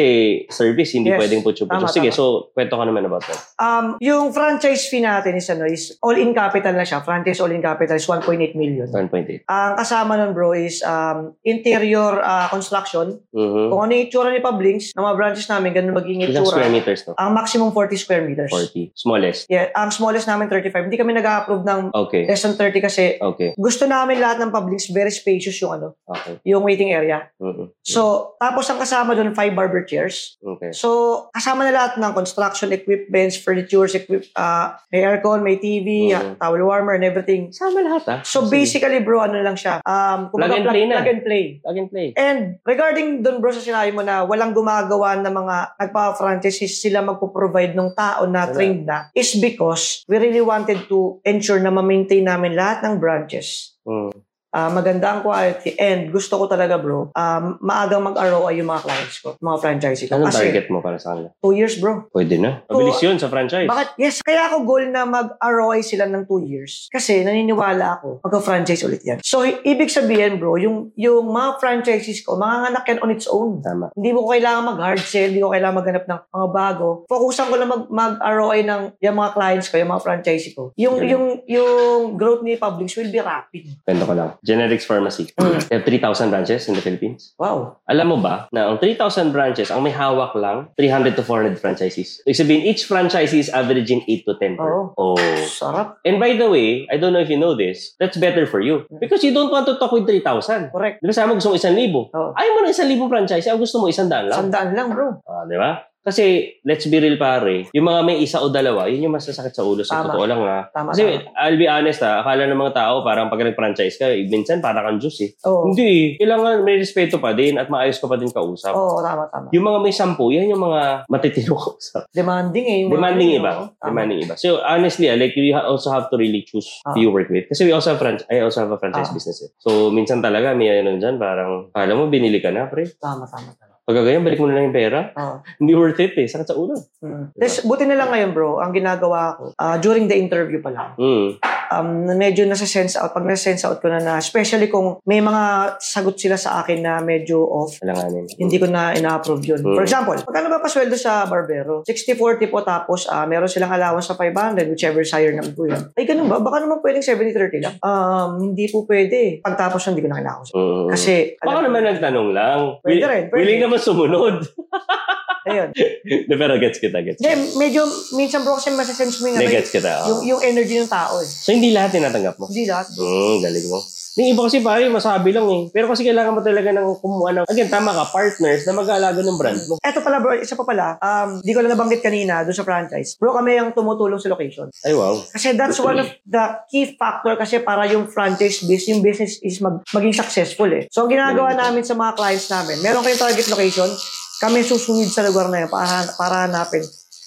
Speaker 1: service, hindi
Speaker 2: Yes.
Speaker 1: pwedeng putyo-putyo. Sige,
Speaker 2: tama.
Speaker 1: so, kwento ka naman about that.
Speaker 2: Um, yung franchise fee natin is, ano, is all-in capital na siya. Franchise all-in capital is 1.8 million.
Speaker 1: 1.8.
Speaker 2: Ang kasama nun, bro, is um, interior ah, construction.
Speaker 1: Mhm.
Speaker 2: Kung ano yung itsura ni Pablings, ng mga branches namin, ganun magiging
Speaker 1: Ilang square
Speaker 2: itsura.
Speaker 1: meters to?
Speaker 2: Ang maximum 40 square meters.
Speaker 1: 40. Smallest.
Speaker 2: Yeah, ang smallest namin 35. Hindi kami nag-approve ng
Speaker 1: Okay.
Speaker 2: less than 30 kasi
Speaker 1: Okay.
Speaker 2: gusto namin lahat ng Pablings very spacious yung ano,
Speaker 1: Okay.
Speaker 2: yung waiting area.
Speaker 1: Mhm.
Speaker 2: So, tapos ang kasama doon, five barber chairs.
Speaker 1: Okay.
Speaker 2: So, kasama na lahat ng construction equipments, furnitures, equip, ah, may aircon, may TV,
Speaker 1: Mhm.
Speaker 2: ah, towel warmer, and everything.
Speaker 1: Sama lahat ah.
Speaker 2: So, basically, bro, ano lang siya. Um,
Speaker 1: Plug and
Speaker 2: kumbaga,
Speaker 1: play na.
Speaker 2: Plug and play.
Speaker 1: Plug and play.
Speaker 2: And regarding doon bro sa sinabi mo na walang gumagawa ng mga nagpa-franchise is sila magpo-provide ng tao na trained na is because we really wanted to ensure na ma-maintain namin lahat ng branches.
Speaker 1: Mm.
Speaker 2: Ah, maganda ang quality and gusto ko talaga bro, um, maagang mag-ROI yung mga clients ko, mga franchisee ko.
Speaker 1: Anong
Speaker 2: Kasi
Speaker 1: target mo para sa kanila?
Speaker 2: two years bro.
Speaker 1: Pwede na. Mabilis yun sa franchise.
Speaker 2: Bakit? Yes, kaya ako goal na mag-ROI sila ng two years. Kasi naniniwala ako, magka-franchise ulit yan. So, ibig sabihin bro, yung, yung mga franchises ko, manganganak yan on its own.
Speaker 1: Tama.
Speaker 2: Hindi ko kailangan mag-hard sell, hindi ko kailangan maghanap ng mga bago. Focusan ko lang mag, mag-ROI ng yung mga clients ko, yung mga franchisee ko. Yung, yung, yung growth ni Publix will be rapid.
Speaker 1: Kwento ko lang. Generics Pharmacy.
Speaker 2: Mm.
Speaker 1: They have 3,000 branches in the Philippines.
Speaker 2: Wow.
Speaker 1: Alam mo ba na ang 3,000 branches, ang may hawak lang, 300 to 400 franchises. Ibig sabihin, each franchisee is averaging 8 to 10 per.
Speaker 2: Oo.
Speaker 1: Oh.
Speaker 2: Sarap.
Speaker 1: And by the way, I don't know if you know this, that's better for you. Because you don't want to talk with 3,000.
Speaker 2: Correct.
Speaker 1: Di ba sabi mo gusto mo 1,000?
Speaker 2: Oo.
Speaker 1: Ayaw mo na 1,000 franchise, ang gusto mo 100 lang.
Speaker 2: Sandaan lang, bro.
Speaker 1: Ah, di ba? Kasi, let's be real pare, yung mga may isa o dalawa, yun yung masasakit sa ulo. Sa
Speaker 2: Tama.
Speaker 1: totoo lang ha.
Speaker 2: Tama,
Speaker 1: Kasi,
Speaker 2: tama.
Speaker 1: I'll be honest ha, akala ng mga tao, parang pag nag-franchise ka, eh, minsan para kang Diyos eh.
Speaker 2: Oo.
Speaker 1: Hindi, kailangan may respeto pa din at maayos ka pa din kausap.
Speaker 2: Oo, tama, tama.
Speaker 1: Yung mga may sampu, yan yung mga matitino kausap.
Speaker 2: Demanding eh. yung
Speaker 1: Demanding iba.
Speaker 2: Tama.
Speaker 1: Demanding iba. So honestly, ah, like you also have to really choose
Speaker 2: Ah.
Speaker 1: who you work with. Kasi we also have franchise, I also have a franchise
Speaker 2: Ah.
Speaker 1: business eh. So minsan talaga may ano dyan, parang, alam mo, binili ka na, pre.
Speaker 2: Tama, tama, tama.
Speaker 1: Pagka ganyan, balik mo na lang yung pera.
Speaker 2: Oo.
Speaker 1: Hindi worth it eh. Sakit sa ulo.
Speaker 2: Mm. Tapos, buti na lang ngayon, bro, ang ginagawa ko, ah, during the interview pa lang,
Speaker 1: Hmm.
Speaker 2: um, medyo nasa-sense out, pag nasa-sense out ko na na, especially kung may mga sagot sila sa akin na medyo off,
Speaker 1: Alanganin.
Speaker 2: hindi ko na ina-approve yun.
Speaker 1: Mm.
Speaker 2: For example, magkano ba pasweldo sa barbero? 60-40 po tapos ah, meron silang allowance sa 500, whichever sire naman po yun. Ay, ganun ba? Baka naman pwedeng 70-30 lang. Um, hindi po pwede. Pagtapos hindi ko na kailangan.
Speaker 1: Hmm.
Speaker 2: Kasi,
Speaker 1: Baka
Speaker 2: alam-
Speaker 1: naman nagtanong lang.
Speaker 2: Pwede
Speaker 1: Wi-
Speaker 2: rin, pwede.
Speaker 1: Willing naman sumunod.
Speaker 2: ayun.
Speaker 1: De, pero gets kita, gets kita.
Speaker 2: Hindi, medyo, minsan bro, kasi masasense mo yung,
Speaker 1: Hindi,
Speaker 2: ano,
Speaker 1: gets kita.
Speaker 2: yung, yung energy ng tao eh.
Speaker 1: So, hindi lahat tinatanggap mo?
Speaker 2: Hindi lahat.
Speaker 1: Hmm, galing mo. Yung iba kasi pare, masabi lang eh. Pero kasi kailangan mo talaga ng kumuha ng, again, tama ka, partners na mag-aalaga ng brand mo.
Speaker 2: Eto pala bro, isa pa pala, um, di ko lang nabanggit kanina doon sa franchise. Bro, kami ang tumutulong sa location.
Speaker 1: Ay, wow.
Speaker 2: Kasi that's one of the key factor kasi para yung franchise business, yung business is mag, maging successful eh. So, ang ginagawa namin sa mga clients namin, meron kayong target location, kami susunod sa lugar na yun para, para hanapin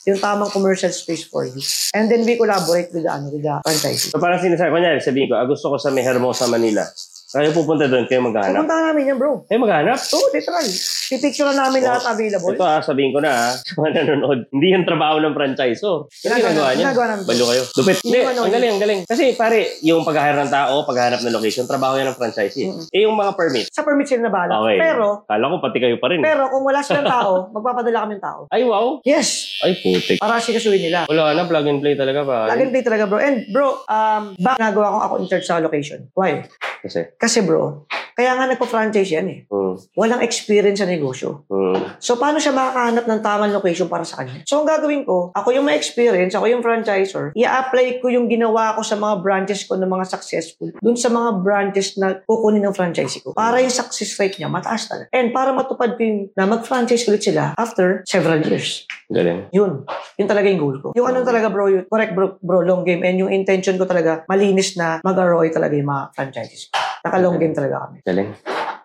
Speaker 2: yung tamang commercial space for you. And then we collaborate with the, ano, with the franchise.
Speaker 1: So, parang sinasabi, kunyari, sabihin ko, ah, gusto ko sa may Manila. Kayo pupunta doon, kayo maghahanap.
Speaker 2: Pupuntahan namin yan, bro.
Speaker 1: Kayo maghahanap?
Speaker 2: So, literal. Pipicture na namin lahat available.
Speaker 1: Ito ah, sabihin ko na ah, sa mga nanonood, hindi yung trabaho ng franchisor. Ano
Speaker 2: Ginagawa-
Speaker 1: niya?
Speaker 2: ginagawa namin.
Speaker 1: Balo kayo. Lupit.
Speaker 2: Hindi ko ano,
Speaker 1: ang galing, ang galing. Kasi pare, yung pag-hire ng tao, paghahanap ng location, trabaho yan ng franchisee.
Speaker 2: Mm-mm.
Speaker 1: Eh, yung mga permit.
Speaker 2: Sa permit sila na bahala.
Speaker 1: Okay.
Speaker 2: Pero,
Speaker 1: Kala ko pati kayo pa rin.
Speaker 2: pero kung wala silang tao, magpapadala kami ng tao.
Speaker 1: Ay, wow.
Speaker 2: Yes!
Speaker 1: Ay, putik.
Speaker 2: Para sikasuin nila.
Speaker 1: Wala na, plug and play talaga pa.
Speaker 2: Laging day talaga, bro. And bro, um, back nagawa kong ako in charge sa location. Why?
Speaker 1: Kasi,
Speaker 2: Kasi bro, kaya nga nagpa-franchise yan eh.
Speaker 1: hmm,
Speaker 2: Walang experience sa negosyo.
Speaker 1: hmm,
Speaker 2: So, paano siya makakahanap ng tamang location para sa kanya? So, ang gagawin ko, ako yung may experience, ako yung franchisor, i-apply ko yung ginawa ko sa mga branches ko ng mga successful dun sa mga branches na kukunin ng franchisee ko. Para yung success rate niya mataas talaga. And para matupad ko yung na mag-franchise ulit sila after several years.
Speaker 1: Galing.
Speaker 2: Yun. Yun talaga yung goal ko. Yung ano talaga bro, yun, correct bro, bro, long game. And yung intention ko talaga, malinis na mag-ROI talaga yung mga franchises. Naka-long game talaga kami.
Speaker 1: Galing.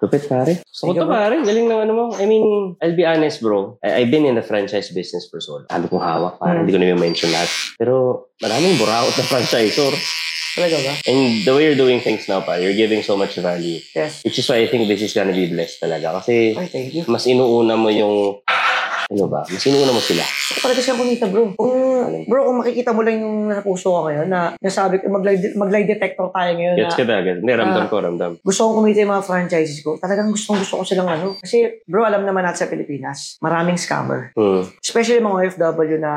Speaker 1: Lupit, pare. Gusto ko to, pare. Galing ng ano mo. I mean, I'll be honest, bro. I- I've been in the franchise business for so long. Sabi kong hawak, pare.
Speaker 2: Hmm.
Speaker 1: Hindi ko na mention lahat. Pero, maraming buraot na franchisor.
Speaker 2: Talaga ba?
Speaker 1: And the way you're doing things now, pare, you're giving so much value.
Speaker 2: Yes.
Speaker 1: Which is why I think this is gonna be blessed talaga. Kasi,
Speaker 2: Ay, thank you.
Speaker 1: mas inuuna mo yung, ano ba, mas inuuna mo sila.
Speaker 2: Gusto ko talaga siyang kumita, bro. Kung, bro, kung makikita mo lang yung nasa puso ko ngayon na nasabi ko, mag-lie, mag-lie detector tayo ngayon
Speaker 1: Gets
Speaker 2: na
Speaker 1: ka talaga. Hindi, ramdam
Speaker 2: Ah.
Speaker 1: ko, ramdam.
Speaker 2: gusto kong kumita yung mga franchises ko. Talagang gustong gusto ko silang ano. Kasi, bro, alam naman natin sa Pilipinas, maraming scammer.
Speaker 1: Hmm.
Speaker 2: Especially mga OFW na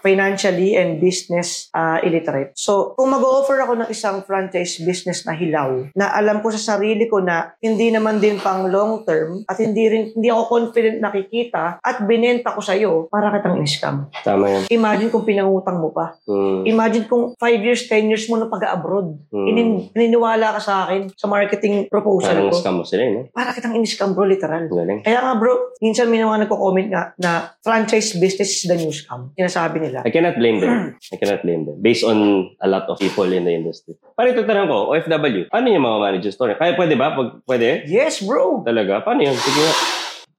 Speaker 2: financially and business uh, illiterate. So, kung mag-offer ako ng isang franchise business na hilaw, na alam ko sa sarili ko na hindi naman din pang long term at hindi rin hindi ako confident nakikita at binenta ko sa iyo para kitang in-scam.
Speaker 1: Tama yan.
Speaker 2: Imagine kung pinangutang mo pa.
Speaker 1: Hmm.
Speaker 2: Imagine kung 5 years, 10 years mo na pag-abroad.
Speaker 1: Hmm.
Speaker 2: Inin, ka sa akin sa marketing proposal
Speaker 1: Parang
Speaker 2: ko.
Speaker 1: scam mo sila, eh, no?
Speaker 2: Para kitang in-scam bro, literal.
Speaker 1: Galing.
Speaker 2: Kaya nga bro, minsan may mga nagko-comment nga na franchise business is the new scam. Sinasabi nila.
Speaker 1: I cannot blame them. I cannot blame them. Based on a lot of people in the industry. Paano ito tanong ko, OFW, paano yung mga manager story? Kaya pwede ba? Pag, pwede?
Speaker 2: Yes, bro.
Speaker 1: Talaga? Paano yun? Sige nga.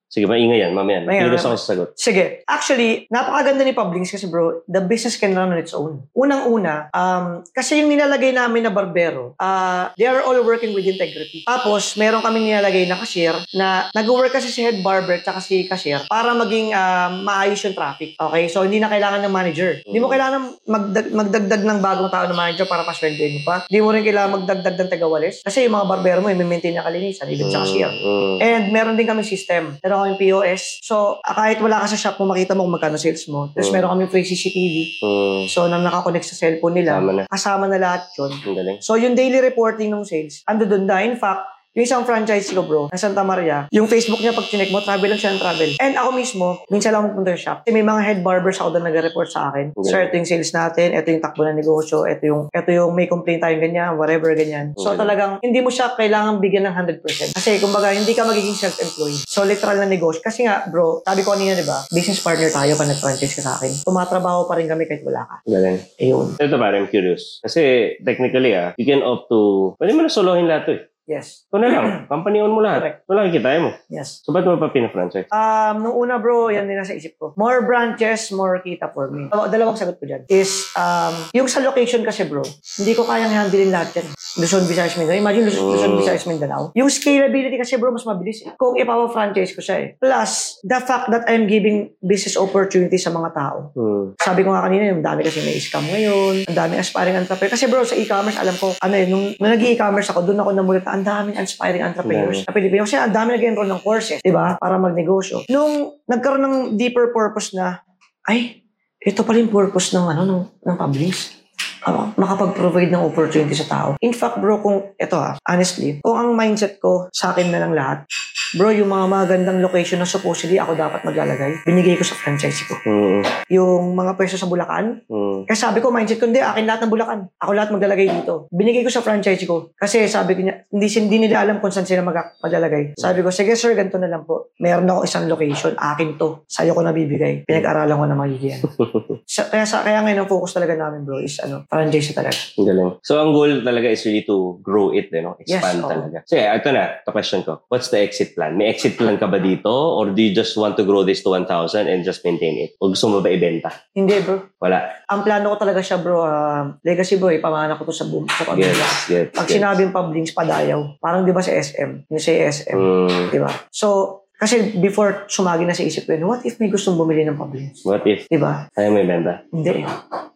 Speaker 1: Sige, maingay yan. Mamaya.
Speaker 2: Maingay,
Speaker 1: Curious ako sa sagot.
Speaker 2: Sige. Actually, napakaganda ni Publix kasi bro, the business can run on its own. Unang-una, um, kasi yung nilalagay namin na barbero, uh, they are all working with integrity. Tapos, meron kaming nilalagay na cashier na nag-work kasi si head barber at si cashier para maging um, maayos yung traffic. Okay? So, hindi na kailangan ng manager. Hindi mo kailangan magdag- magdagdag ng bagong tao na manager para pasweldoin mo pa. Hindi mo rin kailangan magdagdag ng tagawalis. Kasi yung mga barbero mo, i-maintain na kalinisan, even sa cashier.
Speaker 1: Mm.
Speaker 2: And meron din kami system. Meron kami POS. So, ah, kahit wala ka sa shop mo, makita mo kung magkano sales mo. Tapos
Speaker 1: Mm.
Speaker 2: meron kami free CCTV.
Speaker 1: Mm.
Speaker 2: So, na nakakonect sa cellphone nila.
Speaker 1: Tama na.
Speaker 2: Kasama na lahat yun.
Speaker 1: Ang galing.
Speaker 2: So, yung daily reporting ng sales, ando doon na. In fact, yung isang franchise ko, bro, na Santa Maria, yung Facebook niya, pag chinek mo, travel lang siya ng travel. And ako mismo, minsan lang pupunta sa shop. Kasi may mga head barbers ako doon nag-report sa akin.
Speaker 1: Okay.
Speaker 2: Sir, ito yung sales natin, ito yung takbo ng negosyo, ito yung, ito yung may complaint tayong ganyan, whatever, ganyan. So,
Speaker 1: Okay.
Speaker 2: talagang, hindi mo siya kailangan bigyan ng 100%. Kasi, kumbaga, hindi ka magiging self-employed. So, literal na negosyo. Kasi nga, bro, sabi ko kanina, di ba, business partner tayo pag nag-franchise ka sa akin. Tumatrabaho pa rin kami kahit wala ka.
Speaker 1: Galing.
Speaker 2: Ayun.
Speaker 1: Ito pa, I'm curious. Kasi technically ah, you can opt to, pwede mo na solohin lahat to eh.
Speaker 2: Yes.
Speaker 1: Ito na lang. Company own mo lahat.
Speaker 2: Correct.
Speaker 1: Lang kikitain mo.
Speaker 2: Yes.
Speaker 1: So, ba't mo pa pina-franchise?
Speaker 2: Um, nung una bro, yan din nasa isip ko. More branches, more kita for me. Oh, dalawang sagot ko dyan is, um, yung sa location kasi bro, hindi ko kayang handlein lahat yan. Luzon, Visayas, Mindanao. Imagine Luzon,
Speaker 1: Mm.
Speaker 2: Luzon, Visayas, Mindanao. Yung scalability kasi bro, mas mabilis eh. Kung ipawa-franchise ko siya eh. Plus, the fact that I'm giving business opportunity sa mga tao.
Speaker 1: Hmm.
Speaker 2: Sabi ko nga kanina, yung dami kasi may scam ngayon, ang dami aspiring entrepreneur. Kasi bro, sa e-commerce, alam ko, ano eh, nung, nung nag-e-commerce ako, doon ako namulit na ang daming aspiring entrepreneurs sa Pilipinas. Kasi ang dami nag-enroll ng courses, di ba? Para magnegosyo. Nung nagkaroon ng deeper purpose na, ay, ito pala yung purpose ng, ano, ng, ng publish. Ah, makapag-provide ng opportunity sa tao. In fact, bro, kung, ito ha, honestly, kung ang mindset ko sa akin na lang lahat, bro, yung mga magandang location na supposedly ako dapat maglalagay, binigay ko sa franchise ko.
Speaker 1: Hmm.
Speaker 2: Yung mga pwesto sa Bulacan,
Speaker 1: Hmm.
Speaker 2: kasi sabi ko, mindset ko, hindi, akin lahat ng Bulacan. Ako lahat maglalagay dito. Binigay ko sa franchise ko. Kasi sabi ko niya, hindi, hindi nila alam kung saan sila mag maglalagay. Sabi ko, sige sir, ganito na lang po. Meron ako isang location, akin to. Sa'yo ko nabibigay. Pinag-aralan ko na magiging. sa, kaya, sa, kaya ngayon ang focus talaga namin bro is ano, franchise talaga.
Speaker 1: Ang galing. So, ang goal talaga is really to grow it, eh, no?
Speaker 2: Yes,
Speaker 1: Expand
Speaker 2: oo.
Speaker 1: talaga. So, yeah, ito na. Ito question ko. What's the exit plan? May exit plan ka ba dito? Or do you just want to grow this to 1,000 and just maintain it? O gusto mo ba ibenta?
Speaker 2: Hindi bro.
Speaker 1: Wala.
Speaker 2: Ang plano ko talaga siya bro, ah, legacy bro, ipamana ko to sa boom. Sa pamilya.
Speaker 1: Yes, yes.
Speaker 2: Pag
Speaker 1: yes.
Speaker 2: sinabing Pablings, padayaw. Parang di ba sa SM? Yung sa SM.
Speaker 1: Hmm.
Speaker 2: Di ba? So, kasi before sumagi na sa isip ko yun, what if may gustong bumili ng Pablings?
Speaker 1: What if
Speaker 2: Di ba?
Speaker 1: kaya mo ibenta?
Speaker 2: Hindi.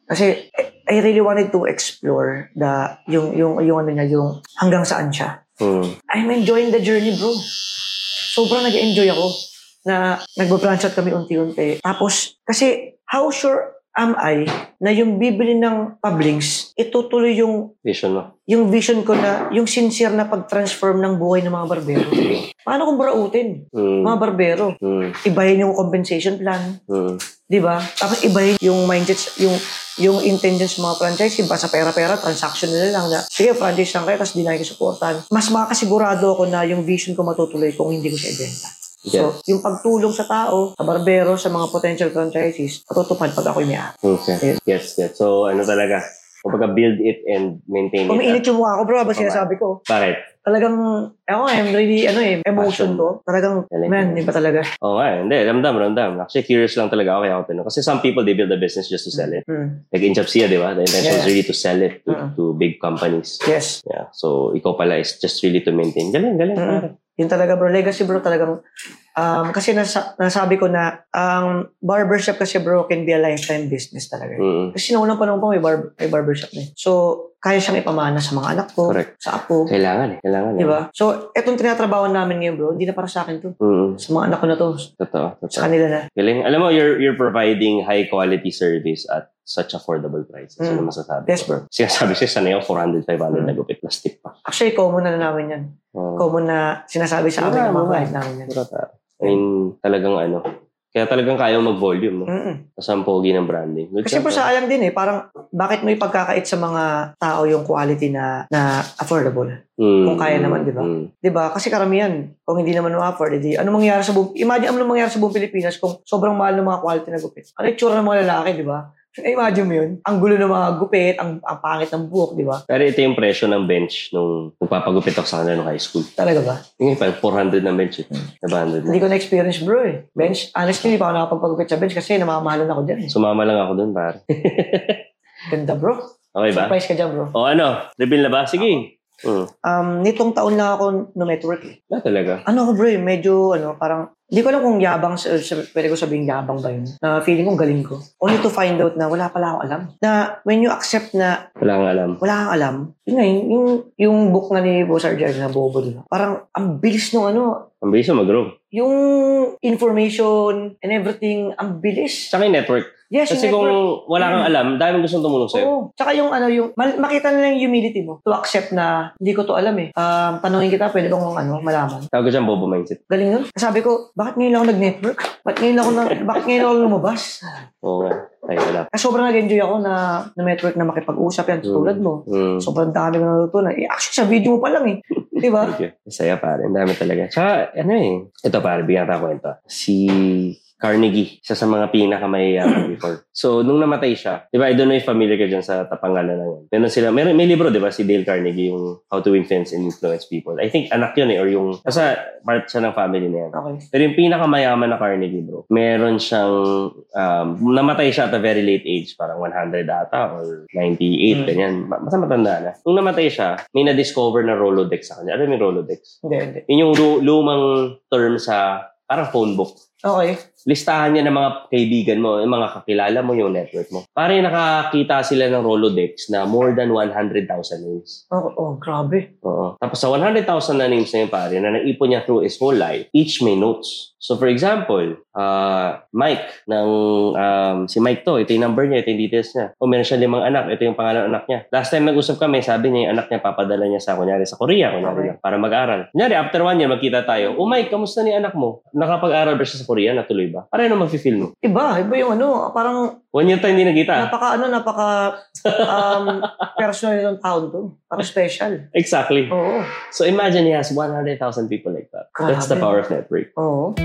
Speaker 2: Kasi I really wanted to explore the yung yung yung ano niya yung hanggang saan siya.
Speaker 1: Hmm.
Speaker 2: I'm enjoying the journey, bro. Sobrang nag-enjoy ako na nagbo-branch out kami unti-unti. Tapos kasi how sure am I na yung bibili ng Pablings, itutuloy yung
Speaker 1: Vision mo.
Speaker 2: yung vision ko na yung sincere na pag-transform ng buhay ng mga barbero. Paano kung brautin?
Speaker 1: Hmm.
Speaker 2: Mga barbero.
Speaker 1: Hmm.
Speaker 2: Ibahin yung compensation plan,
Speaker 1: Hmm.
Speaker 2: 'Di ba? Tapos ibahin yung mindset, yung yung intentions mga franchise, iba sa pera-pera, transaction nila lang na, sige, franchise lang kayo, tapos di na kayo supportan. Mas makakasigurado ako na yung vision ko matutuloy kung hindi ko siya ibenta. So, yung pagtulong sa tao, sa barbero, sa mga potential franchises, matutupad pag ako'y may.
Speaker 1: Okay. Yes, yes. So, ano talaga? Kumbaga, build it and maintain it.
Speaker 2: Umiinit yung mukha ko, bro, ba sinasabi ko?
Speaker 1: Bakit?
Speaker 2: Talagang, ako, I'm really, ano eh, emotion ko. Talagang,
Speaker 1: Galing.
Speaker 2: man, di ba talaga?
Speaker 1: Oo nga, hindi. Ramdam, ramdam. Actually, curious lang talaga ako kaya ako tinanong. Kasi some people, they build a business just to sell it.
Speaker 2: Hmm.
Speaker 1: Like in Japsia, di ba? The intention is
Speaker 2: Yeah.
Speaker 1: really to sell it to,
Speaker 2: Mm.
Speaker 1: to big companies.
Speaker 2: Yes.
Speaker 1: Yeah. So, ikaw pala is just really to maintain. Galing, galing.
Speaker 2: Mm. Yun talaga bro, legacy bro talagang um, kasi nasa, nasabi ko na ang barbershop kasi bro can be a lifetime business talaga.
Speaker 1: Mm.
Speaker 2: Kasi naunang panahon pa may, bar, may barbershop na eh. So, kaya siyang ipamana sa mga anak ko,
Speaker 1: Correct.
Speaker 2: sa apo.
Speaker 1: Kailangan eh. Kailangan
Speaker 2: Di
Speaker 1: eh.
Speaker 2: So, etong tinatrabaho namin ngayon bro, hindi na para sa akin to.
Speaker 1: Mm.
Speaker 2: Sa mga anak ko na to,
Speaker 1: Totoo.
Speaker 2: sa
Speaker 1: Totoo.
Speaker 2: kanila na.
Speaker 1: Galing. Alam mo, you're, you're providing high quality service at such affordable prices.
Speaker 2: Mm.
Speaker 1: Ano masasabi?
Speaker 2: Yes bro.
Speaker 1: Sinasabi siya sana yung 400, 500
Speaker 2: Mm.
Speaker 1: na gupit plus tip pa.
Speaker 2: Actually, common na, na namin yan.
Speaker 1: Oh.
Speaker 2: Common na sinasabi sa amin ng mga client namin yan.
Speaker 1: I mean, talagang ano. Kaya talagang kaya mag-volume, no?
Speaker 2: Mm-mm.
Speaker 1: Tapos ang pogi ng branding. Good
Speaker 2: Kasi po sayang din eh, parang bakit mo ipagkakait sa mga tao yung quality na na affordable?
Speaker 1: Mm,
Speaker 2: kung kaya naman, di ba?
Speaker 1: mm.
Speaker 2: 'Di ba? Kasi karamihan, kung hindi naman ma-afford, edi ano mangyayari sa buong Imagine ano mangyayari sa buong Pilipinas kung sobrang mahal ng mga quality na gupit. Ano yung tsura ng mga lalaki, 'di ba? Imagine mo yun. Ang gulo ng mga gupit, ang, ang pangit ng buhok, di ba?
Speaker 1: Pero ito yung presyo ng bench nung magpapagupit ako sa kanila nung high school.
Speaker 2: Talaga ba?
Speaker 1: Yung pa, 400 na bench eh. 500 na.
Speaker 2: Hindi ko na-experience, bro, eh. Bench, honestly, hindi pa ako nakapagpagupit sa bench kasi namamahalan ako dyan, eh.
Speaker 1: Sumama lang ako dun, pare.
Speaker 2: Ganda, bro.
Speaker 1: Okay ba?
Speaker 2: Surprise ka dyan, bro.
Speaker 1: O ano? Reveal na ba? Sige. Hmm.
Speaker 2: Um, nitong taon lang ako no network, eh.
Speaker 1: Na talaga.
Speaker 2: Ano ako, bro, eh, medyo, ano, parang, hindi ko alam kung yabang, pwede ko sabihin yabang ba yun. Na feeling kong galing ko. Only to find out na wala pala akong alam. Na when you accept na
Speaker 1: Wala kang alam.
Speaker 2: wala kang alam, yun nga, yung, yung, yung book nga ni Boss Arjel na Bobo, di ba? Parang, ang bilis nung ano,
Speaker 1: Ang bilis mo mag-grow.
Speaker 2: yung information and everything, ang bilis.
Speaker 1: Tsaka yung network.
Speaker 2: Yes,
Speaker 1: Kasi kung
Speaker 2: network.
Speaker 1: wala kang alam, dahil gustong tumulong sa'yo.
Speaker 2: Oo. Tsaka yung ano, yung, mal- makita nila yung humility mo to accept na hindi ko to alam eh. Um, tanongin kita, pwede bang ano, malaman.
Speaker 1: Tawag ko dyan, bobo mindset.
Speaker 2: Galing nun. Sabi ko, bakit ngayon ako nag-network? Bakit ngayon ako, na, bakit ngayon ako lumabas?
Speaker 1: Oo nga. Ay, wala.
Speaker 2: Kasi sobrang nag-enjoy ako na, na network na makipag-usap yan tulad mo.
Speaker 1: Hmm.
Speaker 2: Sobrang dami ko natutunan. Eh, actually, sa video mo pa lang eh. Di ba?
Speaker 1: Thank you. Masaya pare. Ang dami talaga. Tsaka, ano eh. Ito pare, bigyan kita kwento. Si Carnegie. Isa sa mga pinakamayayaman before. So, nung namatay siya, di ba, I don't know if familiar ka dyan sa tapangalan na yun. Meron sila, meron, may libro, di ba, si Dale Carnegie, yung How to Influence and Influence People. I think anak yun eh, or yung, basta part siya ng family na yan.
Speaker 2: Okay.
Speaker 1: Pero yung pinakamayaman na Carnegie, bro, meron siyang, um, namatay siya at a very late age, parang 100 ata or 98,
Speaker 2: Hmm.
Speaker 1: ganyan. Ma- Basta matanda na. Nung namatay siya, may na-discover na Rolodex sa kanya. Alam mo yung Rolodex?
Speaker 2: Hindi, hindi.
Speaker 1: Yun yung lu- lumang term sa parang phone book.
Speaker 2: Okay.
Speaker 1: Listahan niya ng mga kaibigan mo, yung mga kakilala mo, yung network mo. Parang nakakita sila ng Rolodex na more than 100,000 names.
Speaker 2: Oh, oh, grabe.
Speaker 1: Oo. Tapos sa 100,000 na names na yun, pare, na naipon niya through his whole life, each may notes. So for example, uh, Mike, ng, um, si Mike to, ito yung number niya, ito yung details niya. O meron siya limang anak, ito yung pangalan ng anak niya. Last time nag-usap kami, sabi niya yung anak niya, papadala niya sa, kunyari, sa Korea, kunyari
Speaker 2: Okay.
Speaker 1: lang, para mag-aral. Kunyari, after one year, magkita tayo, oh Mike, kamusta ni anak mo? Nakapag-aral ba siya sa Korea? Natuloy ba? Para ano mag-feel mo?
Speaker 2: Iba, iba yung ano, parang
Speaker 1: One year tayo hindi nagkita.
Speaker 2: napaka ano, napaka um, personal ng taon to. Parang special.
Speaker 1: Exactly.
Speaker 2: Oo.
Speaker 1: So imagine he has 100,000 people like that. That's the
Speaker 2: Grabe.
Speaker 1: power of network.
Speaker 2: Oo.